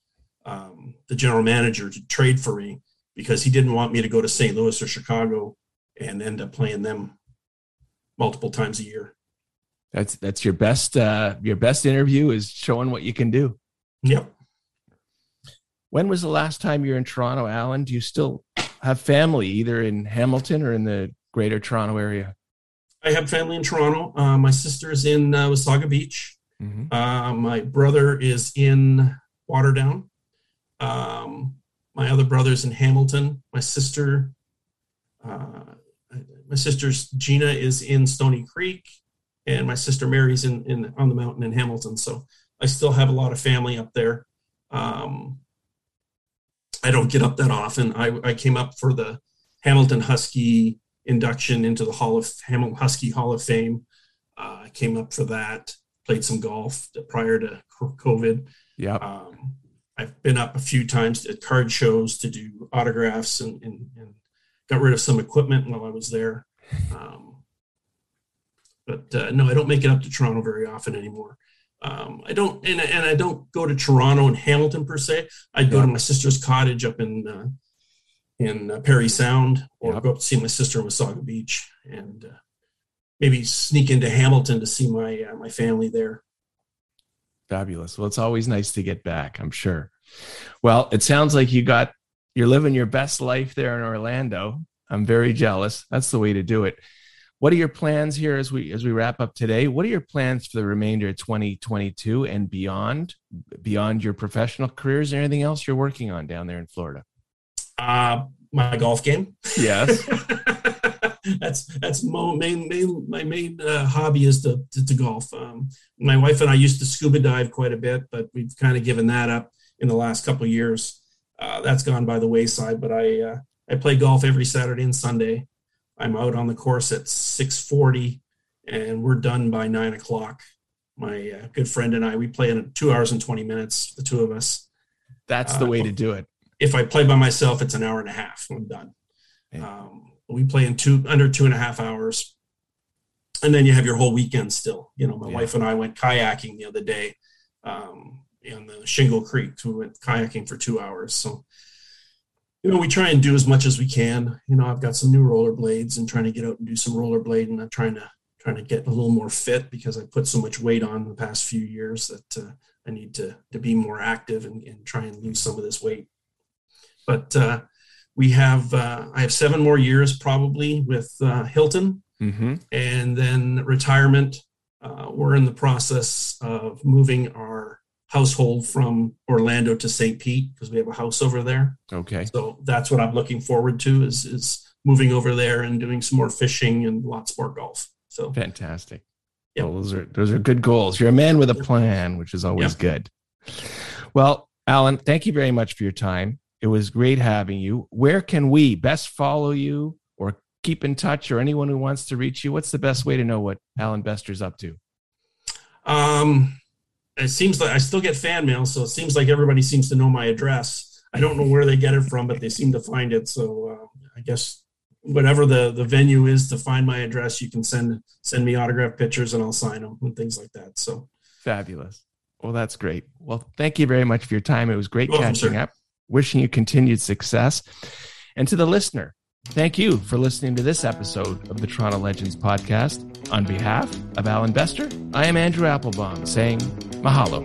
Speaker 2: um, the general manager to trade for me because he didn't want me to go to St. Louis or Chicago and end up playing them multiple times a year.
Speaker 1: That's that's your best uh, your best interview is showing what you can do.
Speaker 2: Yep.
Speaker 1: When was the last time you were in Toronto, Allan? Do you still have family either in Hamilton or in the Greater Toronto area?
Speaker 2: I have family in Toronto. Uh, my sister is in uh, Wasaga Beach. Mm-hmm. Uh, my brother is in Waterdown. Um, my other brothers in Hamilton. My sister, uh, my sister's Gina is in Stoney Creek, and my sister Mary's in, in on the mountain in Hamilton. So I still have a lot of family up there. Um, I don't get up that often. I, I came up for the Hamilton Husky induction into the Hall of Hamilton Husky Hall of Fame. Uh, I came up for that. Played some golf prior to COVID.
Speaker 1: Yeah.
Speaker 2: Um, I've been up a few times at card shows to do autographs and, and, and got rid of some equipment while I was there. Um, but uh, no, I don't make it up to Toronto very often anymore. Um, I don't, and, and I don't go to Toronto and Hamilton per se. I go to my sister's cottage up in uh, in uh, Parry Sound, or yep. go up to see my sister in Wasaga Beach, and uh, maybe sneak into Hamilton to see my uh, my family there.
Speaker 1: Fabulous. Well, it's always nice to get back. I'm sure. Well, it sounds like you got you're living your best life there in Orlando. I'm very jealous. That's the way to do it. What are your plans here as we as we wrap up today? What are your plans for the remainder of 2022 and beyond, beyond your professional careers? Or anything else you're working on down there in Florida?
Speaker 2: Uh, my golf game.
Speaker 1: Yes.
Speaker 2: that's that's my main, main my main uh, hobby is to, to, to golf. Um, my wife and I used to scuba dive quite a bit, but we've kind of given that up in the last couple years. Uh, that's gone by the wayside. But I uh, I play golf every Saturday and Sunday. I'm out on the course at 6:40, and we're done by nine o'clock. My uh, good friend and I we play in two hours and 20 minutes, the two of us.
Speaker 1: That's the way to do it.
Speaker 2: If I play by myself, it's an hour and a half. I'm done. Yeah. Um, we play in two under two and a half hours, and then you have your whole weekend still. You know, my yeah. wife and I went kayaking the other day um, in the Shingle Creek. We went kayaking for two hours. So you know, we try and do as much as we can. You know, I've got some new rollerblades and trying to get out and do some rollerblading. I'm trying to trying to get a little more fit because I put so much weight on the past few years that uh, I need to to be more active and, and, try and lose some of this weight. But uh, we have uh, I have seven more years probably with uh, Hilton, mm-hmm. and then retirement. Uh, we're in the process of moving our household from Orlando to St. Pete because we have a house over there.
Speaker 1: Okay.
Speaker 2: So that's what I'm looking forward to is is moving over there and doing some more fishing and lots more golf. So
Speaker 1: fantastic. Yeah, well, those are those are good goals. You're a man with a plan, which is always yep. good. Well, Allan, thank you very much for your time. It was great having you. Where can we best follow you or keep in touch or anyone who wants to reach you? What's the best way to know what Allan Bester's up to?
Speaker 2: Um, it seems like I still get fan mail, so it seems like everybody seems to know my address. I don't know where they get it from, but they seem to find it. So uh, I guess whatever the the venue is to find my address, you can send send me autograph pictures and I'll sign them and things like that. So
Speaker 1: fabulous. Well, that's great. Well, thank you very much for your time. It was great Welcome, catching sir. up. Wishing you continued success. And to the listener, thank you for listening to this episode of the Toronto Legends podcast. On behalf of Allan Bester, I am Andrew Applebaum saying mahalo.